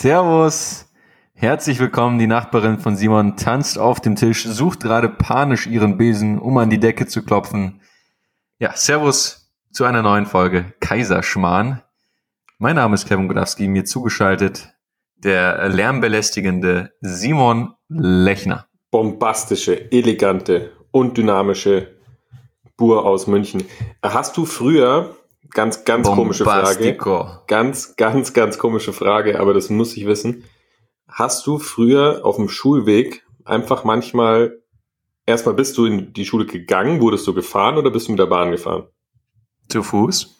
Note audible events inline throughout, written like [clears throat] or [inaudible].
Servus. Herzlich willkommen. Die Nachbarin von Simon tanzt auf dem Tisch, sucht gerade panisch ihren Besen, um an die Decke zu klopfen. Ja, Servus zu einer neuen Folge Kaiserschmarrn. Mein Name ist Kevin Godowski, mir zugeschaltet der lärmbelästigende Simon Lechner. Bombastische, elegante und dynamische Bur aus München. Hast du früher Ganz, ganz komische Frage. Ganz, ganz, ganz komische Frage, aber das muss ich wissen. Hast du früher auf dem Schulweg einfach manchmal, erstmal bist du in die Schule gegangen, wurdest du gefahren oder bist du mit der Bahn gefahren? Zu Fuß?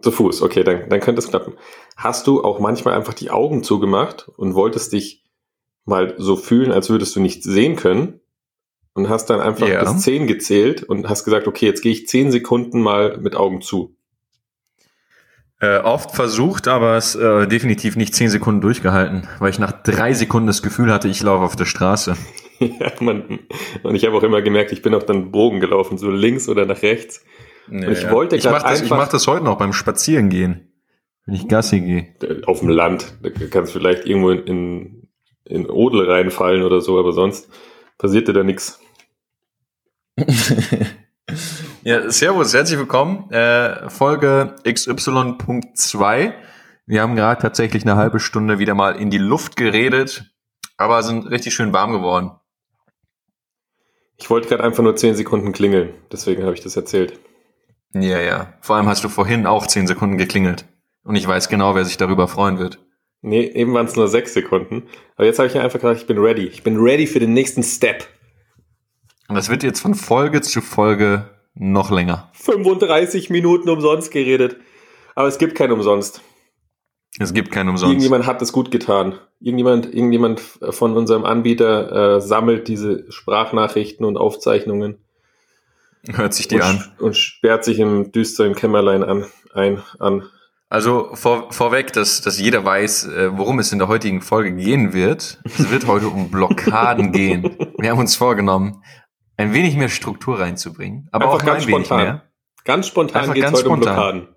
Zu Fuß, okay, dann, dann könnte es klappen. Hast du auch manchmal einfach die Augen zugemacht und wolltest dich mal so fühlen, als würdest du nichts sehen können und hast dann einfach ja. bis zehn gezählt und hast gesagt, okay, jetzt gehe ich zehn Sekunden mal mit Augen zu. Äh, oft versucht, aber es äh, definitiv nicht zehn Sekunden durchgehalten, weil ich nach drei Sekunden das Gefühl hatte, ich laufe auf der Straße. [laughs] ja, man, und ich habe auch immer gemerkt, ich bin auch dann Bogen gelaufen, so links oder nach rechts. Und ich wollte ich mach das, Ich mache das heute noch beim Spazierengehen, wenn ich Gassi gehe. Auf dem Land, da kannst du vielleicht irgendwo in, in, in Odel reinfallen oder so, aber sonst passiert dir da nichts. [laughs] Ja, servus, herzlich willkommen. Äh, Folge XY.2. Wir haben gerade tatsächlich eine halbe Stunde wieder mal in die Luft geredet, aber sind richtig schön warm geworden. Ich wollte gerade einfach nur 10 Sekunden klingeln, deswegen habe ich das erzählt. Ja, ja. Vor allem hast du vorhin auch 10 Sekunden geklingelt. Und ich weiß genau, wer sich darüber freuen wird. Nee, eben waren es nur 6 Sekunden. Aber jetzt habe ich einfach gesagt, ich bin ready. Ich bin ready für den nächsten Step. Und das wird jetzt von Folge zu Folge noch länger. 35 Minuten umsonst geredet. Aber es gibt kein Umsonst. Es gibt kein Umsonst. Irgendjemand hat es gut getan. Irgendjemand, irgendjemand von unserem Anbieter äh, sammelt diese Sprachnachrichten und Aufzeichnungen. Hört sich die und, an. Und sperrt sich im düsteren Kämmerlein an, ein, an. Also vor, vorweg, dass, dass jeder weiß, äh, worum es in der heutigen Folge gehen wird. Es wird heute um Blockaden gehen. [laughs] Wir haben uns vorgenommen, ein wenig mehr Struktur reinzubringen, aber Einfach auch ganz ein spontan. wenig mehr. Ganz spontan geht es heute spontan. um Blockaden.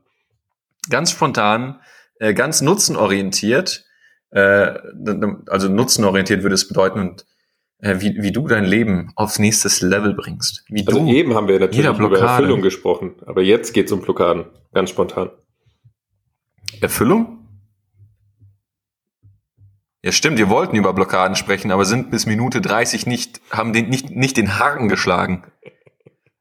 Ganz spontan, äh, ganz nutzenorientiert. Äh, also nutzenorientiert würde es bedeuten und äh, wie, wie du dein Leben aufs nächste Level bringst. Wie also du eben haben wir natürlich über Erfüllung gesprochen, aber jetzt geht es um Blockaden, ganz spontan. Erfüllung? Ja, stimmt, wir wollten über Blockaden sprechen, aber sind bis Minute 30 nicht, haben den, nicht, nicht den Haken geschlagen.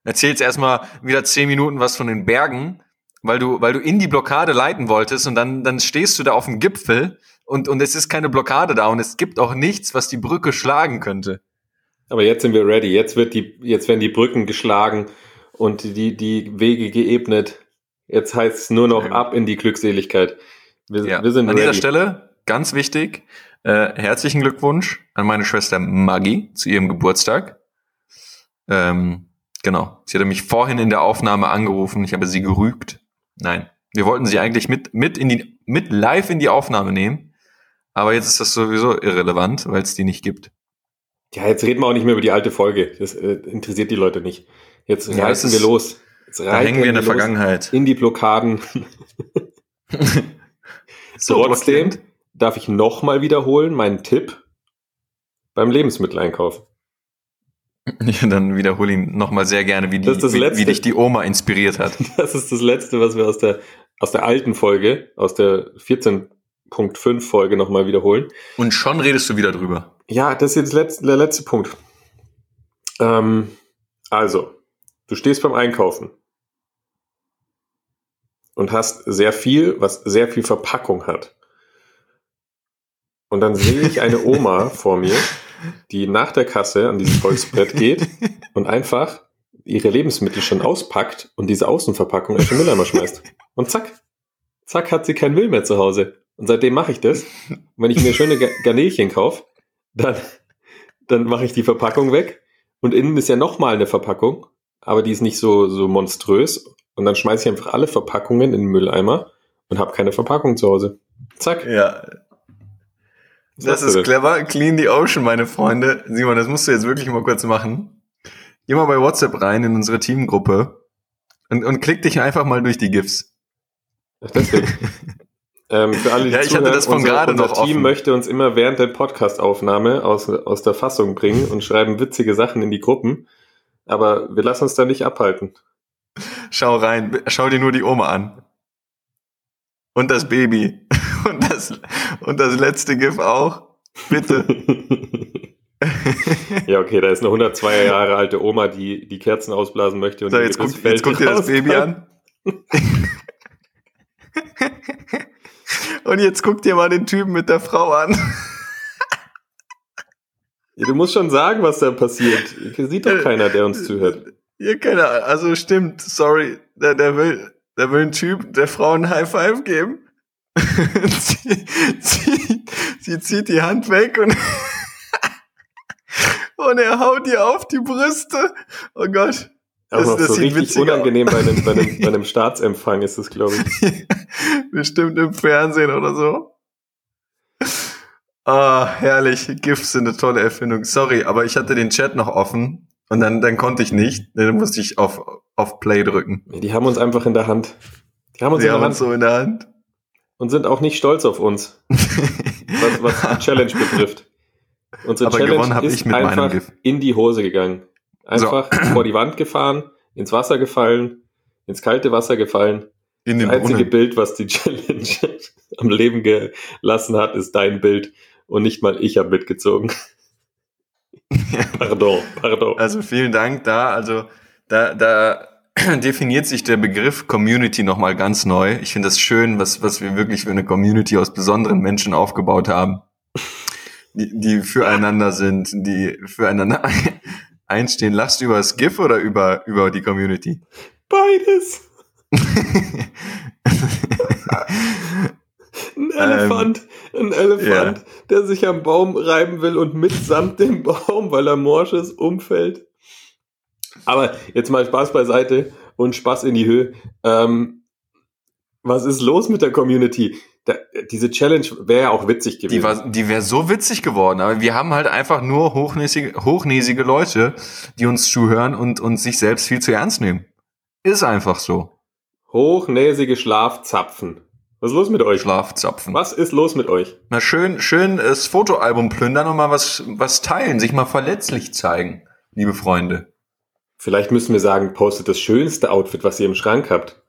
Erzählst erstmal wieder 10 Minuten was von den Bergen, weil du, weil du in die Blockade leiten wolltest und dann, dann stehst du da auf dem Gipfel und, und es ist keine Blockade da und es gibt auch nichts, was die Brücke schlagen könnte. Aber jetzt sind wir ready. Jetzt wird die, jetzt werden die Brücken geschlagen und die, die Wege geebnet. Jetzt heißt es nur noch ab in die Glückseligkeit. Wir, ja. wir sind An ready. dieser Stelle, ganz wichtig, äh, herzlichen Glückwunsch an meine Schwester Maggie zu ihrem Geburtstag. Ähm, genau. Sie hatte mich vorhin in der Aufnahme angerufen. Ich habe sie gerügt. Nein. Wir wollten sie eigentlich mit, mit in die, mit live in die Aufnahme nehmen. Aber jetzt ist das sowieso irrelevant, weil es die nicht gibt. Ja, jetzt reden wir auch nicht mehr über die alte Folge. Das äh, interessiert die Leute nicht. Jetzt ja, reißen wir los. Jetzt da hängen wir in der Vergangenheit. In die Blockaden. [laughs] [laughs] so, Trotzdem, darf ich nochmal wiederholen meinen Tipp beim Lebensmitteleinkauf. [laughs] Ja, dann wiederhole ihn nochmal sehr gerne, wie, die, wie, wie, dich die Oma inspiriert hat. [laughs] Das ist das Letzte, was wir aus der, aus der alten Folge, aus der 14.5 Folge nochmal wiederholen. Und schon redest du wieder drüber. Ja, das ist jetzt letzte, der letzte Punkt. Ähm, also, du stehst beim Einkaufen und hast sehr viel, was sehr viel Verpackung hat. Und dann sehe ich eine Oma vor mir, die nach der Kasse an dieses Holzbrett geht und einfach ihre Lebensmittel schon auspackt und diese Außenverpackung in den Mülleimer schmeißt. Und zack, zack hat sie keinen Müll mehr zu Hause. Und seitdem mache ich das. Und wenn ich mir schöne Garnelchen kaufe, dann, dann mache ich die Verpackung weg. Und innen ist ja nochmal eine Verpackung, aber die ist nicht so, so monströs. Und dann schmeiße ich einfach alle Verpackungen in den Mülleimer und habe keine Verpackung zu Hause. Zack. Ja, das ist clever. Clean the Ocean, meine Freunde. Simon, das musst du jetzt wirklich mal kurz machen. Geh mal bei WhatsApp rein in unsere Teamgruppe und, und klick dich einfach mal durch die GIFs. Deswegen. [laughs] Ähm, für alle, die Ja, ich hatte zuhören, das von unser, gerade unser noch Team offen. möchte uns immer während der Podcastaufnahme aus, aus der Fassung bringen und schreiben witzige Sachen in die Gruppen. Aber wir lassen uns da nicht abhalten. Schau rein, schau dir nur die Oma an. Und das Baby. [laughs] Und das, und das letzte GIF auch. Bitte. [laughs] ja, okay, da ist eine 102 Jahre alte Oma, die die Kerzen ausblasen möchte. Und So, ihr jetzt, guck, jetzt guck dir das. Baby an. [laughs] Und jetzt guck dir mal den Typen mit der Frau an. Ja, du musst schon sagen, was da passiert. Hier sieht doch keiner, der uns zuhört. Ja, keine Ahnung. Also stimmt, sorry. Der, der will, der will ein Typ der Frau ein High Five geben. [laughs] sie, sie, sie zieht die Hand weg und, [laughs] und er haut ihr auf die Brüste. Oh Gott. Das- noch das so sieht richtig unangenehm bei einem, bei, einem, [laughs] bei einem Staatsempfang ist es, glaube ich. Bestimmt im Fernsehen oder so. Ah, herrlich. GIFs sind eine tolle Erfindung. Sorry, aber ich hatte den Chat noch offen und dann, dann konnte ich nicht. Dann musste ich auf, auf Play drücken. Die haben uns einfach in der Hand. Die haben uns Sie in der haben Hand uns so in der Hand. und sind auch nicht stolz auf uns, [laughs] was, was die Challenge betrifft. Unsere Aber Challenge gewonnen hab ist ich mit meinem einfach GIF. in die Hose gegangen. Einfach [clears throat] vor die Wand gefahren, ins Wasser gefallen, ins kalte Wasser gefallen. In Das den einzige Brunnen. Bild, was die [laughs] Challenge am Leben gelassen hat, ist dein Bild und nicht mal ich habe mitgezogen. [laughs] Pardon, pardon. Also vielen Dank da. Also da, da [clears throat] definiert sich der Begriff Community nochmal ganz neu. Ich finde das schön, was, was wir wirklich für eine Community aus besonderen Menschen aufgebaut haben. Die, die füreinander sind, die füreinander [laughs] einstehen. Lachst du über das GIF oder über, über die Community? Beides. [laughs] Ein Elefant, ein Elefant, der sich am Baum reiben will und mitsamt dem Baum, weil er morsch ist, umfällt. Aber jetzt mal Spaß beiseite und Spaß in die Höhe. Ähm, was ist los mit der Community? Da, diese Challenge wäre ja auch witzig gewesen. Die, war, die wäre so witzig geworden, aber wir haben halt einfach nur hochnäsige, hochnäsige Leute, die uns zuhören und, und sich selbst viel zu ernst nehmen. Ist einfach so. Hochnäsige Schlafzapfen. Was ist los mit euch? Schlafzapfen. Was ist los mit euch? Na schön, schön das Fotoalbum plündern und mal was, was teilen, sich mal verletzlich zeigen, liebe Freunde. Vielleicht müssen wir sagen, postet das schönste Outfit, was ihr im Schrank habt.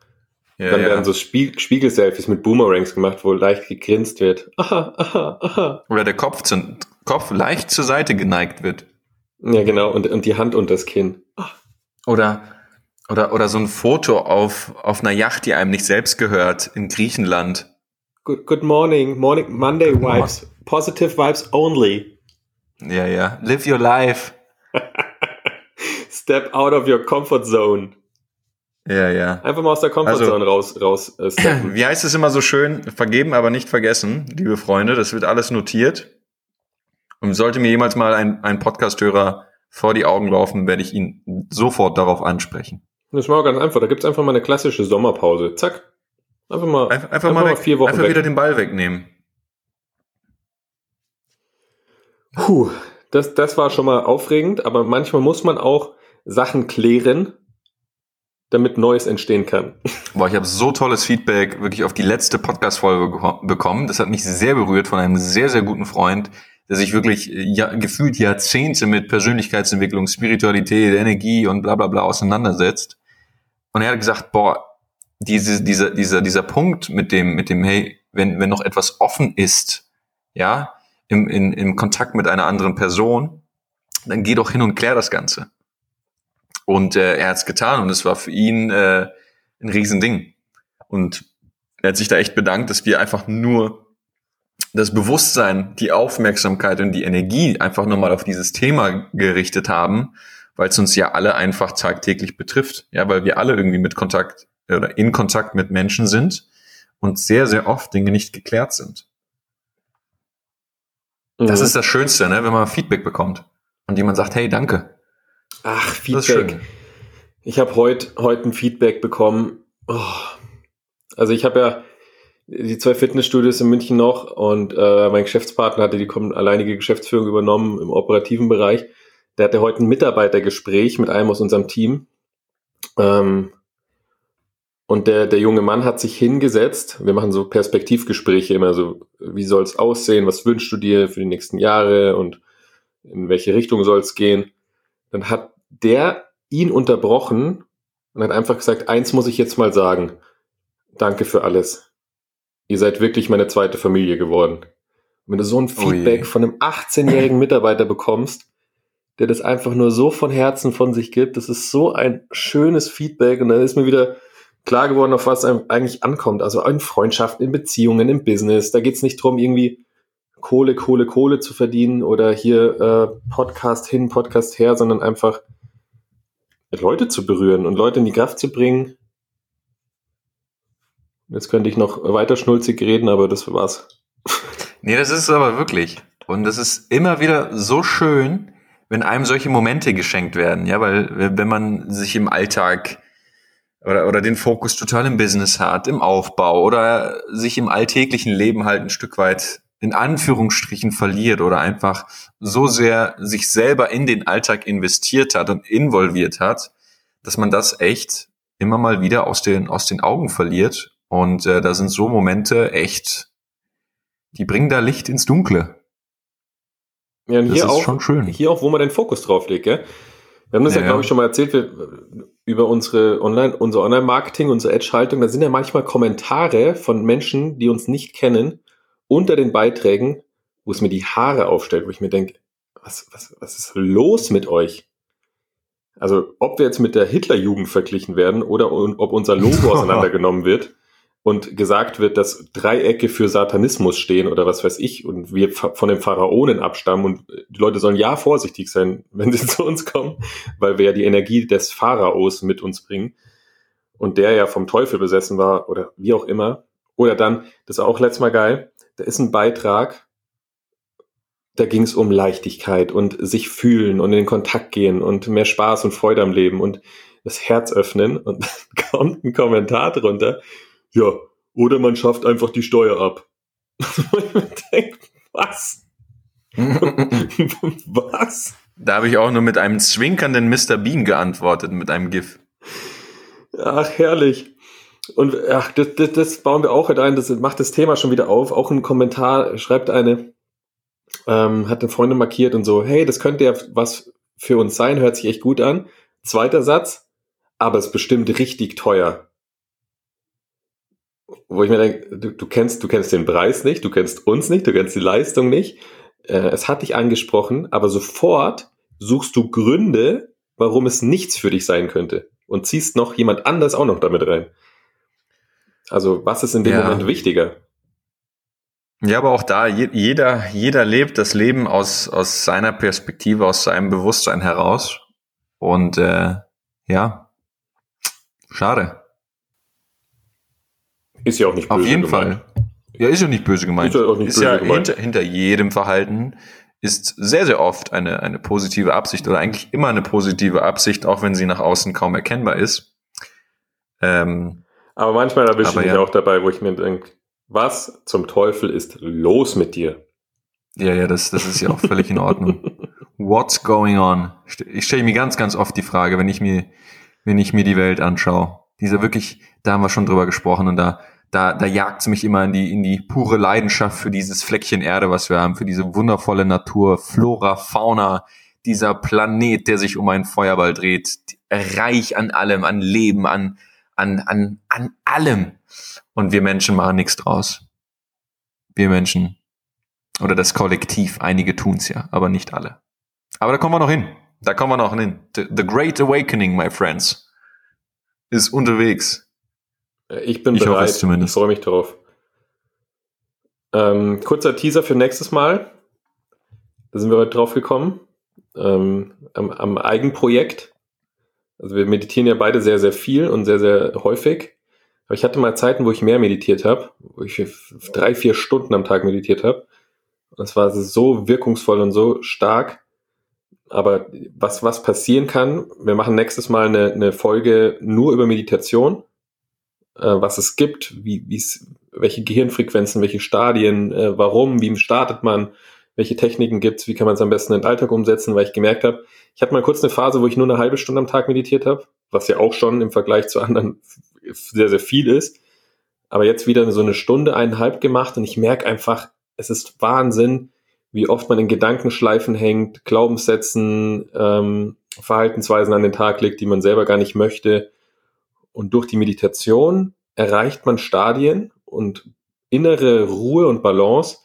Ja, Dann ja. werden so Spie Spiegelselfies mit Boomerangs gemacht, wo leicht gegrinst wird. Aha, aha, aha. Oder der Kopf, zu, Kopf leicht zur Seite geneigt wird. Ja, genau. Und, und die Hand unter das Kinn. Oder, oder, oder so ein Foto auf, auf einer Yacht, die einem nicht selbst gehört, in Griechenland. Good, good morning. Morning, Monday Good morning. vibes. Positive vibes only. Ja, ja. Live your life. [laughs] Step out of your comfort zone. Ja, ja. Einfach mal aus der Comfort Also- Zone raus, raus äh, steppen. [clears throat] Wie heißt es immer so schön? Vergeben, aber nicht vergessen, liebe Freunde. Das wird alles notiert. Und sollte mir jemals mal ein, ein Podcast-Hörer vor die Augen laufen, werde ich ihn sofort darauf ansprechen. Das war ganz einfach. Da gibt's einfach mal eine klassische Sommerpause. Zack. Einfach mal, Einfach, einfach, mal, weg, vier Wochen einfach weg. wieder den Ball wegnehmen. Puh, das, das war schon mal aufregend, aber manchmal muss man auch Sachen klären, damit Neues entstehen kann. [laughs] Boah, ich habe so tolles Feedback wirklich auf die letzte Podcast-Folge bekommen. Das hat mich sehr berührt von einem sehr, sehr guten Freund, der sich wirklich äh, ja, gefühlt Jahrzehnte mit Persönlichkeitsentwicklung, Spiritualität, Energie und bla bla bla auseinandersetzt. Und er hat gesagt, boah, diese, dieser, dieser, dieser Punkt mit dem, mit dem, hey, wenn, wenn noch etwas offen ist, ja, im, in, im Kontakt mit einer anderen Person, dann geh doch hin und klär das Ganze. Und äh, er hat es getan und es war für ihn äh, ein Riesending. Und er hat sich da echt bedankt, dass wir einfach nur das Bewusstsein, die Aufmerksamkeit und die Energie einfach nochmal auf dieses Thema gerichtet haben, weil es uns ja alle einfach tagtäglich betrifft. Ja, weil wir alle irgendwie mit Kontakt oder in Kontakt mit Menschen sind und sehr, sehr oft Dinge nicht geklärt sind. Das Mhm. ist das Schönste, ne? wenn man Feedback bekommt und jemand sagt, hey, danke. Ach, Das Feedback. Ich habe heute heute ein Feedback bekommen. Oh. Also ich habe ja die zwei Fitnessstudios in München noch und äh, mein Geschäftspartner hatte die alleinige Geschäftsführung übernommen im operativen Bereich. Der hatte heute ein Mitarbeitergespräch mit einem aus unserem Team. Ähm, Und der, der junge Mann hat sich hingesetzt. Wir machen so Perspektivgespräche immer so, wie soll es aussehen? Was wünschst du dir für die nächsten Jahre? Und in welche Richtung soll es gehen? Dann hat der ihn unterbrochen und hat einfach gesagt, eins muss ich jetzt mal sagen. Danke für alles. Ihr seid wirklich meine zweite Familie geworden. Und wenn du so ein Feedback Ui. von einem 18-jährigen Mitarbeiter bekommst, der das einfach nur so von Herzen von sich gibt, das ist so ein schönes Feedback und dann ist mir wieder klar geworden, auf was einem eigentlich ankommt. Also in Freundschaften, in Beziehungen, im Business. Da geht's nicht drum, irgendwie Kohle, Kohle, Kohle zu verdienen oder hier äh, Podcast hin, Podcast her, sondern einfach Leute zu berühren und Leute in die Kraft zu bringen. Jetzt könnte ich noch weiter schnulzig reden, aber das war's. Nee, das ist es aber wirklich. Und das ist immer wieder so schön, wenn einem solche Momente geschenkt werden, ja, weil wenn man sich im Alltag oder, oder den Fokus total im Business hat, im Aufbau oder sich im alltäglichen Leben halt ein Stück weit in Anführungsstrichen verliert oder einfach so sehr sich selber in den Alltag investiert hat und involviert hat, dass man das echt immer mal wieder aus den, aus den Augen verliert. Und äh, da sind so Momente echt, die bringen da Licht ins Dunkle. Ja, und das hier auch, schon schön. Hier auch, wo man den Fokus drauf legt, gell? Wir haben das ja, ja glaube ich, schon mal erzählt, wir, über unsere Online, unser Online-Marketing, unsere Edge-Haltung. Da sind ja manchmal Kommentare von Menschen, die uns nicht kennen, unter den Beiträgen, wo es mir die Haare aufstellt, wo ich mir denke, was, was, was ist los mit euch? Also, ob wir jetzt mit der Hitlerjugend verglichen werden oder ob unser Logo [laughs] auseinandergenommen wird und gesagt wird, dass Dreiecke für Satanismus stehen oder was weiß ich und wir von den Pharaonen abstammen und die Leute sollen ja vorsichtig sein, [laughs] wenn sie zu uns kommen, weil wir ja die Energie des Pharaos mit uns bringen und der ja vom Teufel besessen war oder wie auch immer. Oder dann, das ist auch letztes Mal geil, da ist ein Beitrag, da ging es um Leichtigkeit und sich fühlen und in Kontakt gehen und mehr Spaß und Freude am Leben und das Herz öffnen und [laughs] dann kommt ein Kommentar drunter, ja, oder man schafft einfach die Steuer ab. [laughs] was? [laughs] was? Da habe ich auch nur mit einem zwinkernden Mr. Bean geantwortet, mit einem GIF. Ach, herrlich. Und ach, das, das, das bauen wir auch halt ein, das macht das Thema schon wieder auf. Auch ein Kommentar schreibt eine, ähm, hat eine Freundin markiert und so, hey, das könnte ja was für uns sein, hört sich echt gut an. Zweiter Satz, aber es ist bestimmt richtig teuer. Wo ich mir denke, du, du kennst, du kennst den Preis nicht, du kennst uns nicht, du kennst die Leistung nicht. Äh, es hat dich angesprochen, aber sofort suchst du Gründe, warum es nichts für dich sein könnte und ziehst noch jemand anders auch noch damit rein. Also was ist in dem ja. Moment wichtiger? Ja, aber auch da, jeder, jeder lebt das Leben aus, aus seiner Perspektive, aus seinem Bewusstsein heraus. Und äh, ja, schade. Ist ja auch nicht böse Auf jeden gemeint. Fall. Ja, ist ja nicht böse gemeint. Ist ja, auch nicht ist böse ja gemeint. Hinter, hinter jedem Verhalten ist sehr, sehr oft eine, eine positive Absicht oder eigentlich immer eine positive Absicht, auch wenn sie nach außen kaum erkennbar ist. Ähm, aber manchmal erwische ich mich ja. auch dabei, wo ich mir denke, was zum Teufel ist los mit dir? Ja, ja, das, das ist ja auch völlig in Ordnung. [laughs] What's going on? Ich stelle mir ganz, ganz oft die Frage, wenn ich mir, wenn ich mir die Welt anschaue. Dieser wirklich, da haben wir schon drüber gesprochen und da, da, da jagt es mich immer in die, in die pure Leidenschaft für dieses Fleckchen Erde, was wir haben, für diese wundervolle Natur, Flora, Fauna, dieser Planet, der sich um einen Feuerball dreht, reich an allem, an Leben, an, an, an, an allem. Und wir Menschen machen nichts draus. Wir Menschen oder das Kollektiv, einige tun's ja, aber nicht alle. Aber da kommen wir noch hin. Da kommen wir noch hin. The Great Awakening, my friends, ist unterwegs. Ich bin ich bereit. Hoffe zumindest. Ich freue mich drauf. Ähm, kurzer Teaser für nächstes Mal. Da sind wir heute drauf gekommen. Ähm, am, am Eigenprojekt. Also wir meditieren ja beide sehr, sehr viel und sehr, sehr häufig. Aber ich hatte mal Zeiten, wo ich mehr meditiert habe, wo ich drei, vier Stunden am Tag meditiert habe. Das war so wirkungsvoll und so stark. Aber was, was passieren kann, wir machen nächstes Mal eine, eine Folge nur über Meditation, äh, was es gibt, wie, wie's, welche Gehirnfrequenzen, welche Stadien, äh, warum, wie startet man, welche Techniken gibt's, wie kann man es am besten in den Alltag umsetzen, weil ich gemerkt habe, ich hatte mal kurz eine Phase, wo ich nur eine halbe Stunde am Tag meditiert habe, was ja auch schon im Vergleich zu anderen sehr, sehr viel ist. Aber jetzt wieder so eine Stunde, eineinhalb gemacht und ich merke einfach, es ist Wahnsinn, wie oft man in Gedankenschleifen hängt, Glaubenssätzen, ähm, Verhaltensweisen an den Tag legt, die man selber gar nicht möchte. Und durch die Meditation erreicht man Stadien und innere Ruhe und Balance.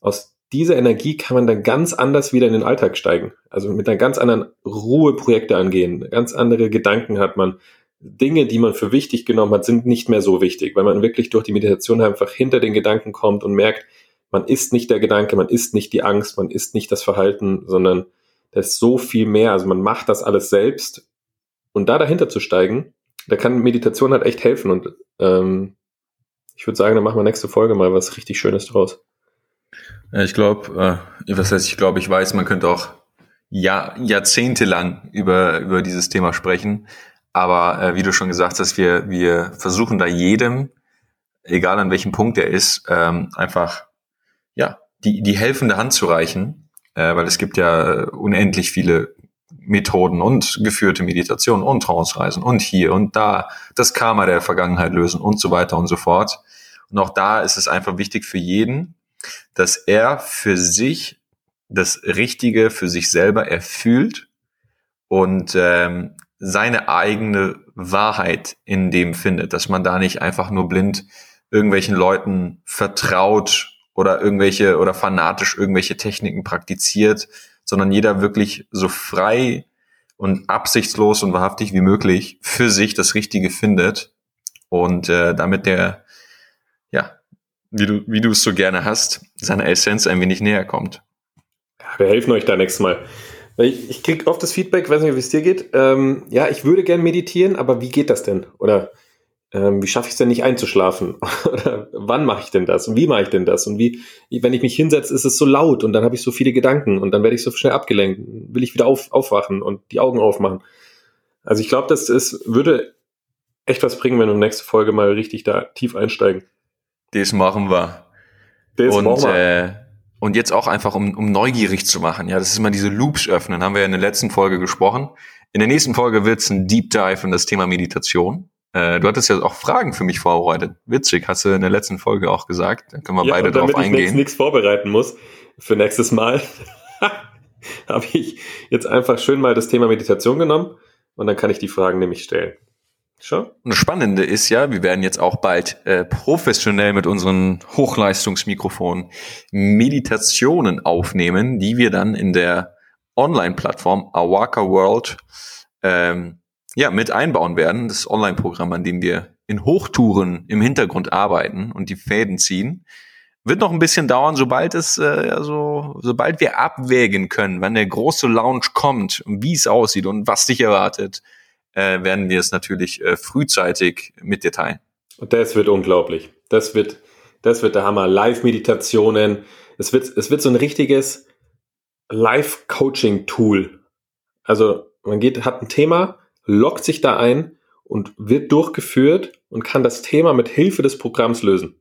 Aus dieser Energie kann man dann ganz anders wieder in den Alltag steigen. Also mit einer ganz anderen Ruhe Projekte angehen. Ganz andere Gedanken hat man. Dinge, die man für wichtig genommen hat, sind nicht mehr so wichtig, weil man wirklich durch die Meditation einfach hinter den Gedanken kommt und merkt, man ist nicht der Gedanke, man ist nicht die Angst, man ist nicht das Verhalten, sondern da ist so viel mehr. Also man macht das alles selbst. Und da dahinter zu steigen, da kann Meditation halt echt helfen. Und ähm, ich würde sagen, dann machen wir nächste Folge mal was richtig Schönes draus. Ja, ich glaube, äh, was heißt, ich glaube, ich weiß, man könnte auch Jahr, jahrzehntelang über, über dieses Thema sprechen. Aber äh, wie du schon gesagt hast, wir, wir versuchen da jedem, egal an welchem Punkt er ist, ähm, einfach ja, die, die helfende Hand zu reichen, äh, weil es gibt ja unendlich viele Methoden und geführte Meditation und Trance-Reisen und hier und da das Karma der Vergangenheit lösen und so weiter und so fort. Und auch da ist es einfach wichtig für jeden, dass er für sich das Richtige für sich selber erfüllt und ähm, seine eigene Wahrheit in dem findet, dass man da nicht einfach nur blind irgendwelchen Leuten vertraut oder irgendwelche oder fanatisch irgendwelche Techniken praktiziert, sondern jeder wirklich so frei und absichtslos und wahrhaftig wie möglich für sich das Richtige findet und äh, damit der, ja, wie du, wie du es so gerne hast, seiner Essenz ein wenig näher kommt. Wir helfen euch da nächstes Mal. Ich, ich kriege oft das Feedback, weiß nicht, wie es dir geht. Ähm, ja, ich würde gern meditieren, aber wie geht das denn? Oder ähm, wie schaffe ich es denn nicht einzuschlafen? [laughs] Oder wann mache ich denn das? Und wie mache ich denn das? Und wie, wenn ich mich hinsetze, ist es so laut und dann habe ich so viele Gedanken und dann werde ich so schnell abgelenkt. Will ich wieder auf, aufwachen und die Augen aufmachen? Also ich glaube, das ist, würde echt was bringen, wenn wir in der nächsten Folge mal richtig da tief einsteigen. Das machen wir. Das und, machen wir. Äh, und jetzt auch einfach, um, um neugierig zu machen. Ja, das ist immer diese Loops öffnen. Haben wir ja in der letzten Folge gesprochen. In der nächsten Folge wird es ein Deep Dive in das Thema Meditation. Äh, du hattest ja auch Fragen für mich vorbereitet. Witzig, hast du in der letzten Folge auch gesagt. Da können wir ja, beide drauf eingehen. Damit ich nichts vorbereiten muss für nächstes Mal, [laughs] habe ich jetzt einfach schön mal das Thema Meditation genommen und dann kann ich die Fragen nämlich stellen. Schon? Und das Spannende ist ja, wir werden jetzt auch bald äh, professionell mit unseren Hochleistungsmikrofonen Meditationen aufnehmen, die wir dann in der Online-Plattform Awaka World ähm, ja, mit einbauen werden, das Online-Programm, an dem wir in Hochtouren im Hintergrund arbeiten und die Fäden ziehen. Wird noch ein bisschen dauern, sobald es, äh, also, sobald wir abwägen können, wann der große Lounge kommt und wie es aussieht und was dich erwartet, äh, werden wir es natürlich äh, frühzeitig mit dir teilen. Und das wird unglaublich. Das wird, das wird der Hammer. Live-Meditationen. Es wird, es wird so ein richtiges Live-Coaching-Tool. Also man geht, hat ein Thema, lockt sich da ein und wird durchgeführt und kann das Thema mit Hilfe des Programms lösen.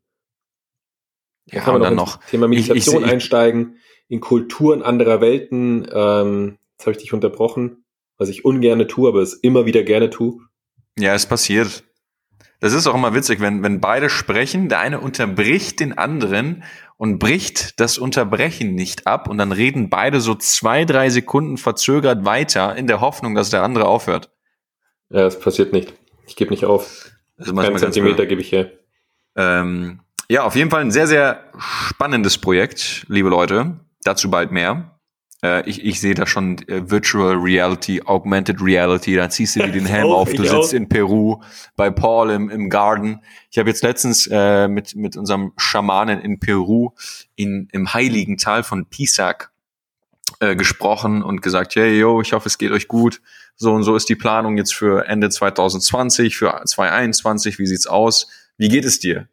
Ja, kann man dann noch Thema Meditation ich, ich, einsteigen, in Kulturen anderer Welten. Ähm, jetzt habe ich dich unterbrochen, was ich ungerne tue, aber es immer wieder gerne tue. Ja, es passiert. Das ist auch immer witzig, wenn, wenn beide sprechen, der eine unterbricht den anderen und bricht das Unterbrechen nicht ab und dann reden beide so zwei, drei Sekunden verzögert weiter in der Hoffnung, dass der andere aufhört. Ja, es passiert nicht. Ich gebe nicht auf. Also Keinen Zentimeter gebe ich her. Ähm, ja, auf jeden Fall ein sehr, sehr spannendes Projekt, liebe Leute. Dazu bald mehr. Äh, ich, ich sehe da schon äh, Virtual Reality, Augmented Reality. Da ziehst du dir den [laughs] Helm auf. Du sitzt in Peru bei Paul im, im Garden. Ich habe jetzt letztens äh, mit, mit unserem Schamanen in Peru in, im heiligen Tal von Pisac äh, gesprochen und gesagt, hey, yo, ich hoffe, es geht euch gut. So und so ist die Planung jetzt für Ende 2020, für 2021. Wie sieht's aus? Wie geht es dir?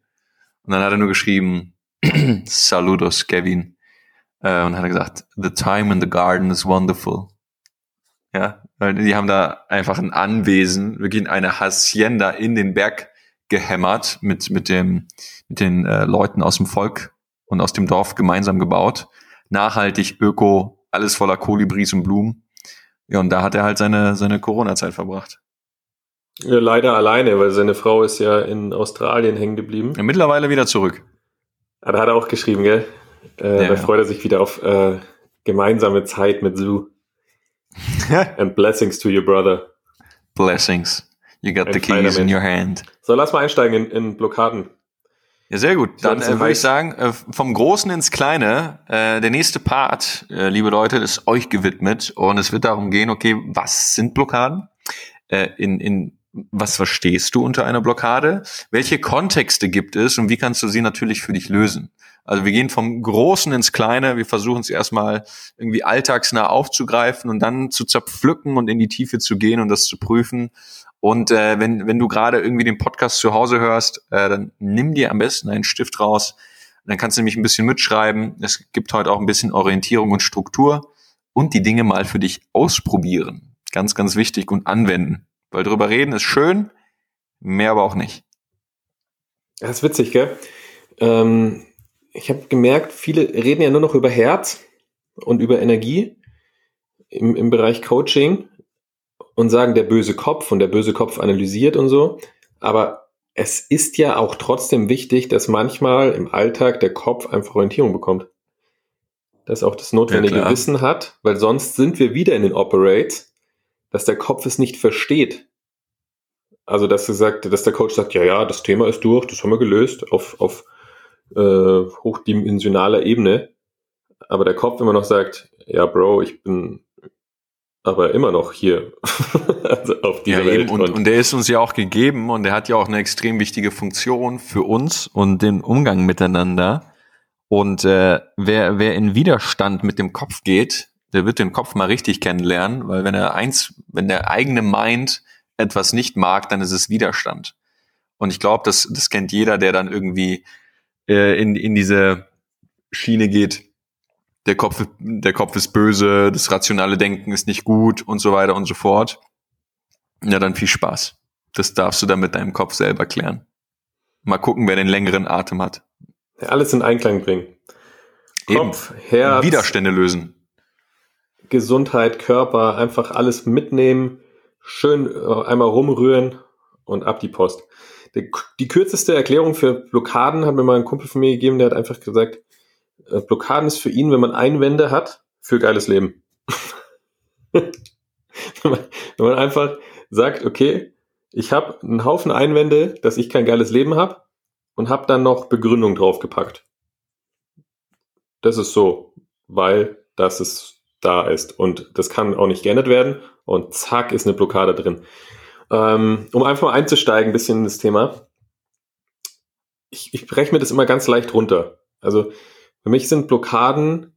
Und dann hat er nur geschrieben, [clears throat] Saludos, Kevin. Äh, und hat er gesagt, the time in the garden is wonderful. Ja, weil die haben da einfach ein Anwesen, wirklich eine Hacienda in den Berg gehämmert mit, mit dem, mit den äh, Leuten aus dem Volk und aus dem Dorf gemeinsam gebaut. Nachhaltig, öko, alles voller Kolibris und Blumen. Ja, und da hat er halt seine, seine Corona-Zeit verbracht. Ja, leider alleine, weil seine Frau ist ja in Australien hängen geblieben. Ja, mittlerweile wieder zurück. Ah, da hat er auch geschrieben, gell? Äh, ja, da freut er sich wieder auf äh, gemeinsame Zeit mit Sue. [laughs] And blessings to your brother. Blessings. You got Ein the keys in your hand. So, lass mal einsteigen in, in Blockaden. Ja, sehr gut. Dann äh, würde ich sagen, äh, vom Großen ins Kleine, äh, der nächste Part, äh, liebe Leute, ist euch gewidmet und es wird darum gehen, okay, was sind Blockaden? Äh, in, in was verstehst du unter einer Blockade? Welche Kontexte gibt es und wie kannst du sie natürlich für dich lösen? Also wir gehen vom Großen ins Kleine, wir versuchen es erstmal irgendwie alltagsnah aufzugreifen und dann zu zerpflücken und in die Tiefe zu gehen und das zu prüfen. Und äh, wenn, wenn du gerade irgendwie den Podcast zu Hause hörst, äh, dann nimm dir am besten einen Stift raus. Dann kannst du nämlich ein bisschen mitschreiben. Es gibt heute auch ein bisschen Orientierung und Struktur und die Dinge mal für dich ausprobieren. Ganz, ganz wichtig und anwenden. Weil drüber reden ist schön, mehr aber auch nicht. Das ist witzig, gell? Ähm, ich habe gemerkt, viele reden ja nur noch über Herz und über Energie im, im Bereich Coaching und sagen, der böse Kopf und der böse Kopf analysiert und so. Aber es ist ja auch trotzdem wichtig, dass manchmal im Alltag der Kopf einfach Orientierung bekommt. Dass auch das notwendige ja, Wissen hat, weil sonst sind wir wieder in den Operates, dass der Kopf es nicht versteht. Also, dass, gesagt, dass der Coach sagt, ja, ja, das Thema ist durch, das haben wir gelöst auf, auf äh, hochdimensionaler Ebene. Aber der Kopf immer noch sagt, ja, Bro, ich bin aber immer noch hier also [laughs] auf dieser ja, Welt. Und, und, und der ist uns ja auch gegeben und der hat ja auch eine extrem wichtige Funktion für uns und den Umgang miteinander. Und äh, wer, wer in Widerstand mit dem Kopf geht, der wird den Kopf mal richtig kennenlernen, weil wenn er eins, wenn der eigene Mind etwas nicht mag, dann ist es Widerstand. Und ich glaube, das, das kennt jeder, der dann irgendwie äh, in, in diese Schiene geht. Der Kopf, der Kopf ist böse, das rationale Denken ist nicht gut und so weiter und so fort. Ja, dann viel Spaß. Das darfst du dann mit deinem Kopf selber klären. Mal gucken, wer den längeren Atem hat. alles in Einklang bringen. Kopf, Eben. Herz. Widerstände lösen. Gesundheit, Körper, einfach alles mitnehmen, schön äh, einmal rumrühren und ab die Post. Die, die kürzeste Erklärung für Blockaden hat mir mal ein Kumpel von mir gegeben, der hat einfach gesagt, äh, Blockaden ist für ihn, wenn man Einwände hat, für geiles Leben. [laughs] wenn, man, wenn man einfach sagt, okay, ich habe einen Haufen Einwände, dass ich kein geiles Leben habe und habe dann noch Begründung draufgepackt. Das ist so, weil das ist da ist. Und das kann auch nicht geändert werden. Und zack, ist eine Blockade drin. Ähm, um einfach mal einzusteigen, ein bisschen in das Thema. Ich, ich breche mir das immer ganz leicht runter. Also für mich sind Blockaden,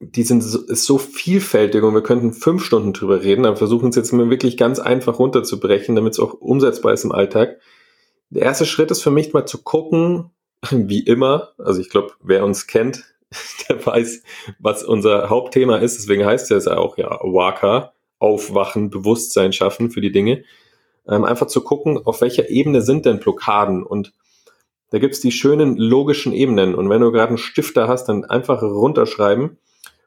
die sind so, ist so vielfältig und wir könnten fünf Stunden drüber reden, aber versuchen es jetzt mal wirklich ganz einfach runterzubrechen, damit es auch umsetzbar ist im Alltag. Der erste Schritt ist für mich mal zu gucken, [laughs] wie immer, also ich glaube, wer uns kennt, [laughs] der weiß, was unser Hauptthema ist. Deswegen heißt es auch ja Waka, aufwachen, Bewusstsein schaffen für die Dinge. Ähm, einfach zu gucken, auf welcher Ebene sind denn Blockaden und da gibt's die schönen logischen Ebenen. Und wenn du gerade einen Stifter hast, dann einfach runterschreiben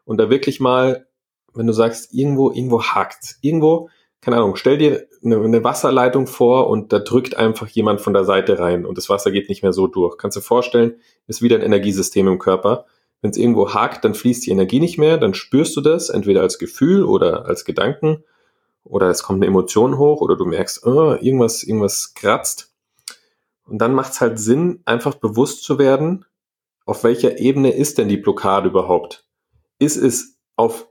und da wirklich mal, wenn du sagst, irgendwo, irgendwo hakt, irgendwo, keine Ahnung, stell dir eine, eine, Wasserleitung vor und da drückt einfach jemand von der Seite rein und das Wasser geht nicht mehr so durch. Kannst du dir vorstellen, ist wieder ein Energiesystem im Körper. Wenn es irgendwo hakt, dann fließt die Energie nicht mehr, dann spürst du das entweder als Gefühl oder als Gedanken oder es kommt eine Emotion hoch oder du merkst, oh, irgendwas, irgendwas kratzt. Und dann macht es halt Sinn, einfach bewusst zu werden, auf welcher Ebene ist denn die Blockade überhaupt? Ist es auf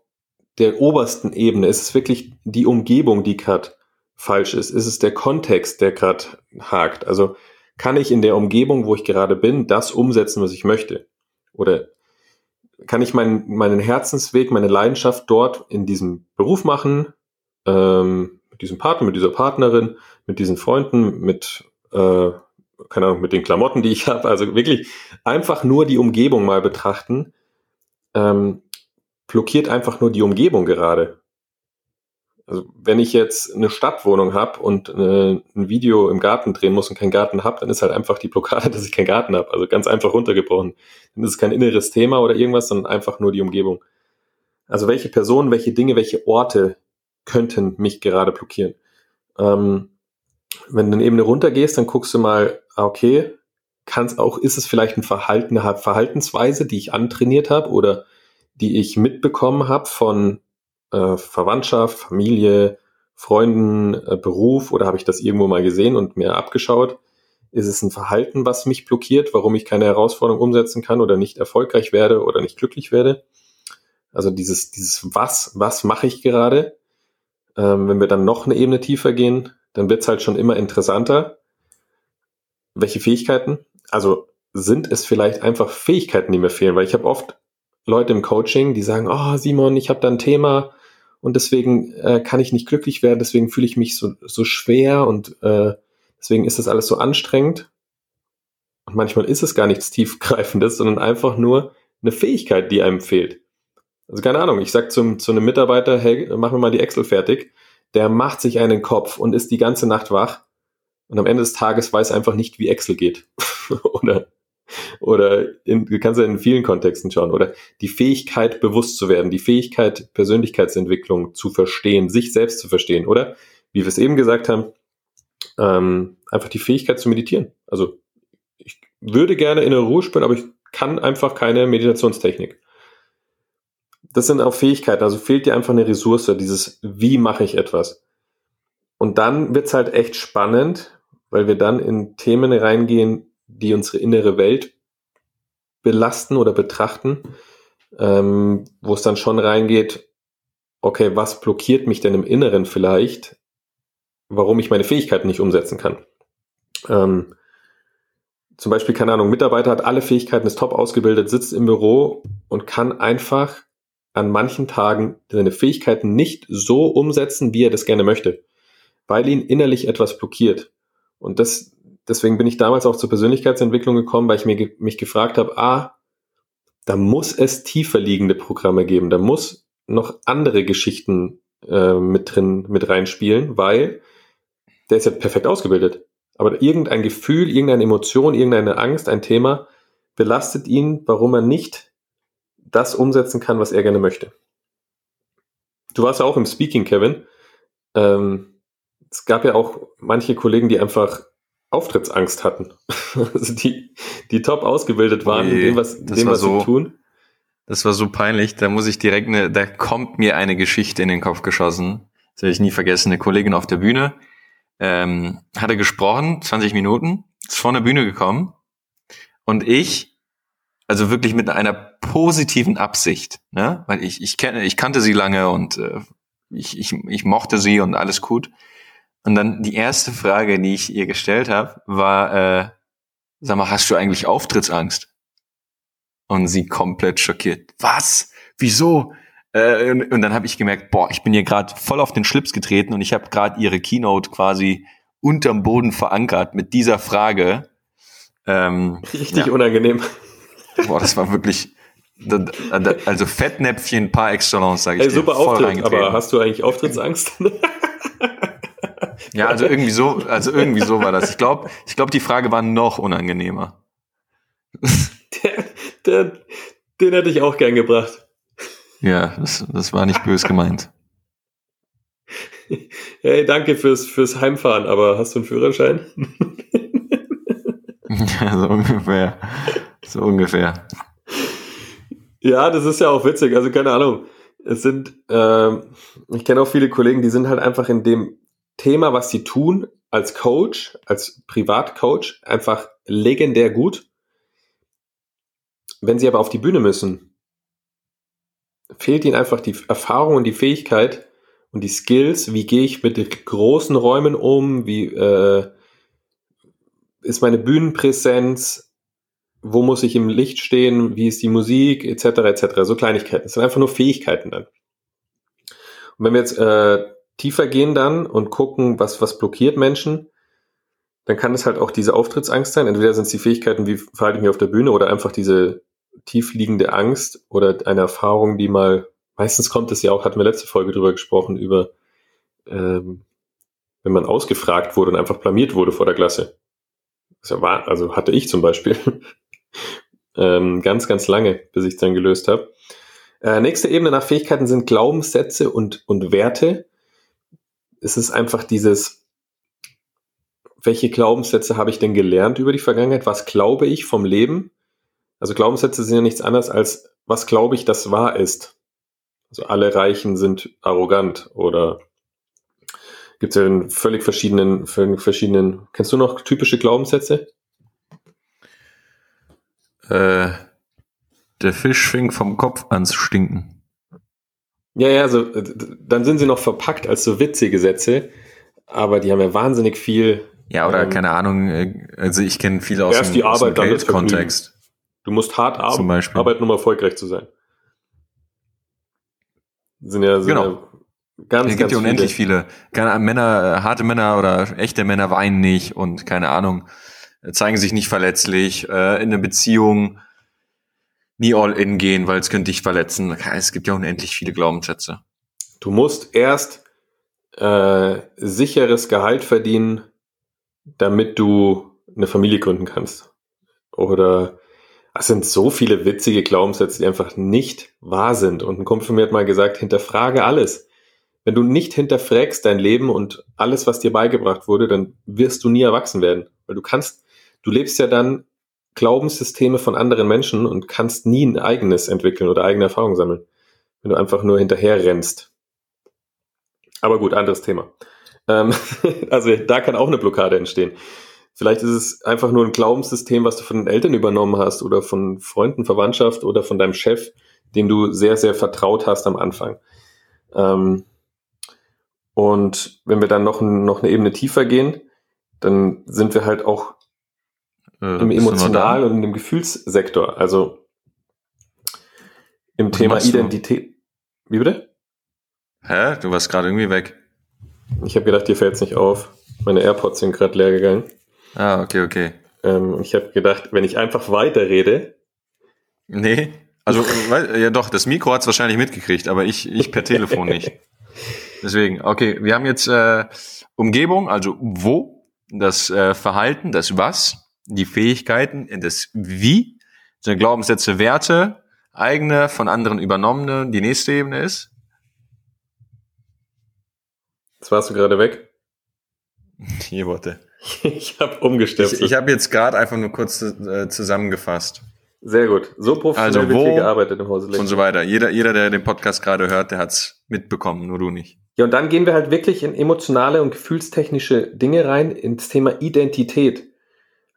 der obersten Ebene? Ist es wirklich die Umgebung, die gerade falsch ist? Ist es der Kontext, der gerade hakt? Also kann ich in der Umgebung, wo ich gerade bin, das umsetzen, was ich möchte? Oder kann ich meinen, meinen Herzensweg, meine Leidenschaft dort in diesem Beruf machen, ähm, mit diesem Partner, mit dieser Partnerin, mit diesen Freunden, mit, äh, keine Ahnung, mit den Klamotten, die ich [laughs] habe. Also wirklich einfach nur die Umgebung mal betrachten. Ähm, blockiert einfach nur die Umgebung gerade. Also wenn ich jetzt eine Stadtwohnung habe und äh, ein Video im Garten drehen muss und keinen Garten habe, dann ist halt einfach die Blockade, [laughs] dass ich keinen Garten habe. Also ganz einfach runtergebrochen. Dann ist es kein inneres Thema oder irgendwas, sondern einfach nur die Umgebung. Also welche Personen, welche Dinge, welche Orte könnten mich gerade blockieren? Ähm, wenn du eine Ebene runtergehst, dann guckst du mal, ah, okay, kann's auch, ist es vielleicht ein Verhalten, eine Verhaltensweise, die ich antrainiert habe oder die ich mitbekommen habe von äh, Verwandtschaft, Familie, Freunden, äh, Beruf oder habe ich das irgendwo mal gesehen und mir abgeschaut? Ist es ein Verhalten, was mich blockiert, warum ich keine Herausforderung umsetzen kann oder nicht erfolgreich werde oder nicht glücklich werde? Also dieses, dieses Was, was mache ich gerade? Ähm, wenn wir dann noch eine Ebene tiefer gehen, dann wird es halt schon immer interessanter. Welche Fähigkeiten? Also sind es vielleicht einfach Fähigkeiten, die mir fehlen? Weil ich habe oft Leute im Coaching, die sagen, oh Simon, ich habe da ein Thema und deswegen äh, kann ich nicht glücklich werden, deswegen fühle ich mich so, so schwer und äh, deswegen ist das alles so anstrengend. Und manchmal ist es gar nichts tiefgreifendes, sondern einfach nur eine Fähigkeit, die einem fehlt. Also keine Ahnung, ich sag zum, zu einem Mitarbeiter, hey, mach mir mal die Excel fertig. Der macht sich einen Kopf und ist die ganze Nacht wach und am Ende des Tages weiß einfach nicht, wie Excel geht. [laughs] oder oder in, du kannst ja in vielen Kontexten schauen. Oder die Fähigkeit, bewusst zu werden, die Fähigkeit, Persönlichkeitsentwicklung zu verstehen, sich selbst zu verstehen. Oder, wie wir es eben gesagt haben, ähm, einfach die Fähigkeit zu meditieren. Also ich würde gerne in der Ruhe spüren, aber ich kann einfach keine Meditationstechnik das sind auch Fähigkeiten, also fehlt dir einfach eine Ressource, dieses wie mache ich etwas. Und dann wird's halt echt spannend, weil wir dann in Themen reingehen, die unsere innere Welt belasten oder betrachten, ähm, wo es dann schon reingeht, okay, was blockiert mich denn im Inneren vielleicht, warum ich meine Fähigkeiten nicht umsetzen kann. Ähm, zum Beispiel, keine Ahnung, Mitarbeiter hat alle Fähigkeiten, ist top ausgebildet, sitzt im Büro und kann einfach an manchen Tagen seine Fähigkeiten nicht so umsetzen, wie er das gerne möchte, weil ihn innerlich etwas blockiert. Und das, deswegen bin ich damals auch zur Persönlichkeitsentwicklung gekommen, weil ich mir, mich gefragt habe, ah, da muss es tiefer liegende Programme geben, da muss noch andere Geschichten äh, mit drin, mit reinspielen, weil der ist ja perfekt ausgebildet. Aber irgendein Gefühl, irgendeine Emotion, irgendeine Angst, ein Thema belastet ihn, warum er nicht das umsetzen kann, was er gerne möchte. Du warst ja auch im Speaking, Kevin. Ähm, es gab ja auch manche Kollegen, die einfach Auftrittsangst hatten. [laughs] also die, die top ausgebildet waren nee, in dem, was, in dem, was so, sie tun. Das war so peinlich. Da muss ich direkt eine, da kommt mir eine Geschichte in den Kopf geschossen. Das werde ich nie vergessen. Eine Kollegin auf der Bühne ähm, hatte gesprochen, 20 Minuten, ist vor eine Bühne gekommen und ich also wirklich mit einer positiven Absicht, ne? weil ich, ich kenne, ich kannte sie lange und äh, ich, ich, ich mochte sie und alles gut. Und dann die erste Frage, die ich ihr gestellt habe, war, äh, sag mal, hast du eigentlich Auftrittsangst? Und sie komplett schockiert. Was? Wieso? Äh, und, und dann habe ich gemerkt, boah, ich bin hier gerade voll auf den Schlips getreten und ich habe gerade ihre Keynote quasi unterm Boden verankert mit dieser Frage. Ähm, Richtig ja. unangenehm. Boah, das war wirklich, also Fettnäpfchen par excellence, sage ich Ey, super dir. Auftritt, aber hast du eigentlich Auftrittsangst? [laughs] ja, also irgendwie so, also irgendwie so war das. Ich glaube, ich glaube, die Frage war noch unangenehmer. Der, der, den hätte ich auch gern gebracht. Ja, das, das war nicht bös gemeint. Hey, danke fürs, fürs Heimfahren, aber hast du einen Führerschein? [laughs] ja, so ungefähr. So ungefähr. Ja, das ist ja auch witzig. Also keine Ahnung. Es sind, äh, ich kenne auch viele Kollegen, die sind halt einfach in dem Thema, was sie tun, als Coach, als Privatcoach, einfach legendär gut. Wenn sie aber auf die Bühne müssen, fehlt ihnen einfach die Erfahrung und die Fähigkeit und die Skills, wie gehe ich mit großen Räumen um, wie äh, ist meine Bühnenpräsenz, wo muss ich im Licht stehen, wie ist die Musik, etc., etc. So Kleinigkeiten. Es sind einfach nur Fähigkeiten dann. Und wenn wir jetzt äh, tiefer gehen dann und gucken, was, was blockiert Menschen, dann kann es halt auch diese Auftrittsangst sein. Entweder sind es die Fähigkeiten, wie verhalte ich mich auf der Bühne, oder einfach diese tiefliegende Angst oder eine Erfahrung, die mal, meistens kommt es ja auch, hatten wir letzte Folge drüber gesprochen, über ähm, wenn man ausgefragt wurde und einfach blamiert wurde vor der Klasse. Also hatte ich zum Beispiel. [laughs] ähm, ganz, ganz lange, bis ich es dann gelöst habe. Äh, nächste Ebene nach Fähigkeiten sind Glaubenssätze und, und Werte. Es ist einfach dieses, welche Glaubenssätze habe ich denn gelernt über die Vergangenheit? Was glaube ich vom Leben? Also Glaubenssätze sind ja nichts anderes als, was glaube ich, das wahr ist. Also alle Reichen sind arrogant oder gibt es ja in völlig verschiedenen, völlig verschiedenen. Kennst du noch typische Glaubenssätze? Äh, der Fisch fing vom Kopf an zu stinken. Ja, ja, so, dann sind sie noch verpackt als so witzige Sätze, aber die haben ja wahnsinnig viel. Ja, oder ähm, keine Ahnung, äh, also ich kenne viele aus erst dem, die Arbeit, dem Geldkontext. Du musst hart arbeiten, um erfolgreich zu sein. Sind ja, sind genau. ja ganz, es gibt ja unendlich viele. viele. Männer, äh, harte Männer oder echte Männer weinen nicht und keine Ahnung, zeigen sich nicht verletzlich, äh, in der Beziehung nie all in gehen, weil es könnte dich verletzen. Es gibt ja unendlich viele Glaubenssätze. Du musst erst äh, sicheres Gehalt verdienen, damit du eine Familie gründen kannst. Oder es sind so viele witzige Glaubenssätze, die einfach nicht wahr sind. Und ein Kumpel von mir hat mal gesagt, hinterfrage alles. Wenn du nicht hinterfragst dein Leben und alles, was dir beigebracht wurde, dann wirst du nie erwachsen werden. Weil du kannst, du lebst ja dann Glaubenssysteme von anderen Menschen und kannst nie ein eigenes entwickeln oder eigene Erfahrungen sammeln. Wenn du einfach nur hinterher rennst. Aber gut, anderes Thema. Ähm, [laughs] also da kann auch eine Blockade entstehen. Vielleicht ist es einfach nur ein Glaubenssystem, was du von den Eltern übernommen hast oder von Freunden, Verwandtschaft oder von deinem Chef, dem du sehr, sehr vertraut hast am Anfang. Ähm, und wenn wir dann noch, noch eine Ebene tiefer gehen, dann sind wir halt auch äh, im Emotional- und im Gefühlssektor. Also im Was Thema Identität. Wie bitte? Hä? Du warst gerade irgendwie weg. Ich habe gedacht, dir fällt's nicht auf. Meine AirPods sind gerade leer gegangen. Ah, okay, okay. Ähm, ich habe gedacht, wenn ich einfach weiterrede. Nee, also [laughs] ja doch, das Mikro hat's wahrscheinlich mitgekriegt, aber ich, ich per Telefon nicht. [laughs] Deswegen, okay, wir haben jetzt äh, Umgebung, also wo, das äh, Verhalten, das was, die Fähigkeiten, das wie, sind Glaubenssätze, Werte, eigene, von anderen übernommene, die nächste Ebene ist. Jetzt warst du gerade weg. [laughs] Hier, warte. [laughs] ich habe umgestimmt. Ich, ich habe jetzt gerade einfach nur kurz äh, zusammengefasst. Sehr gut. So professionell also wo wird gearbeitet im Hause Und so weiter. Jeder, jeder, der den Podcast gerade hört, der hat's mitbekommen, nur du nicht. Ja, und dann gehen wir halt wirklich in emotionale und gefühlstechnische Dinge rein, ins Thema Identität.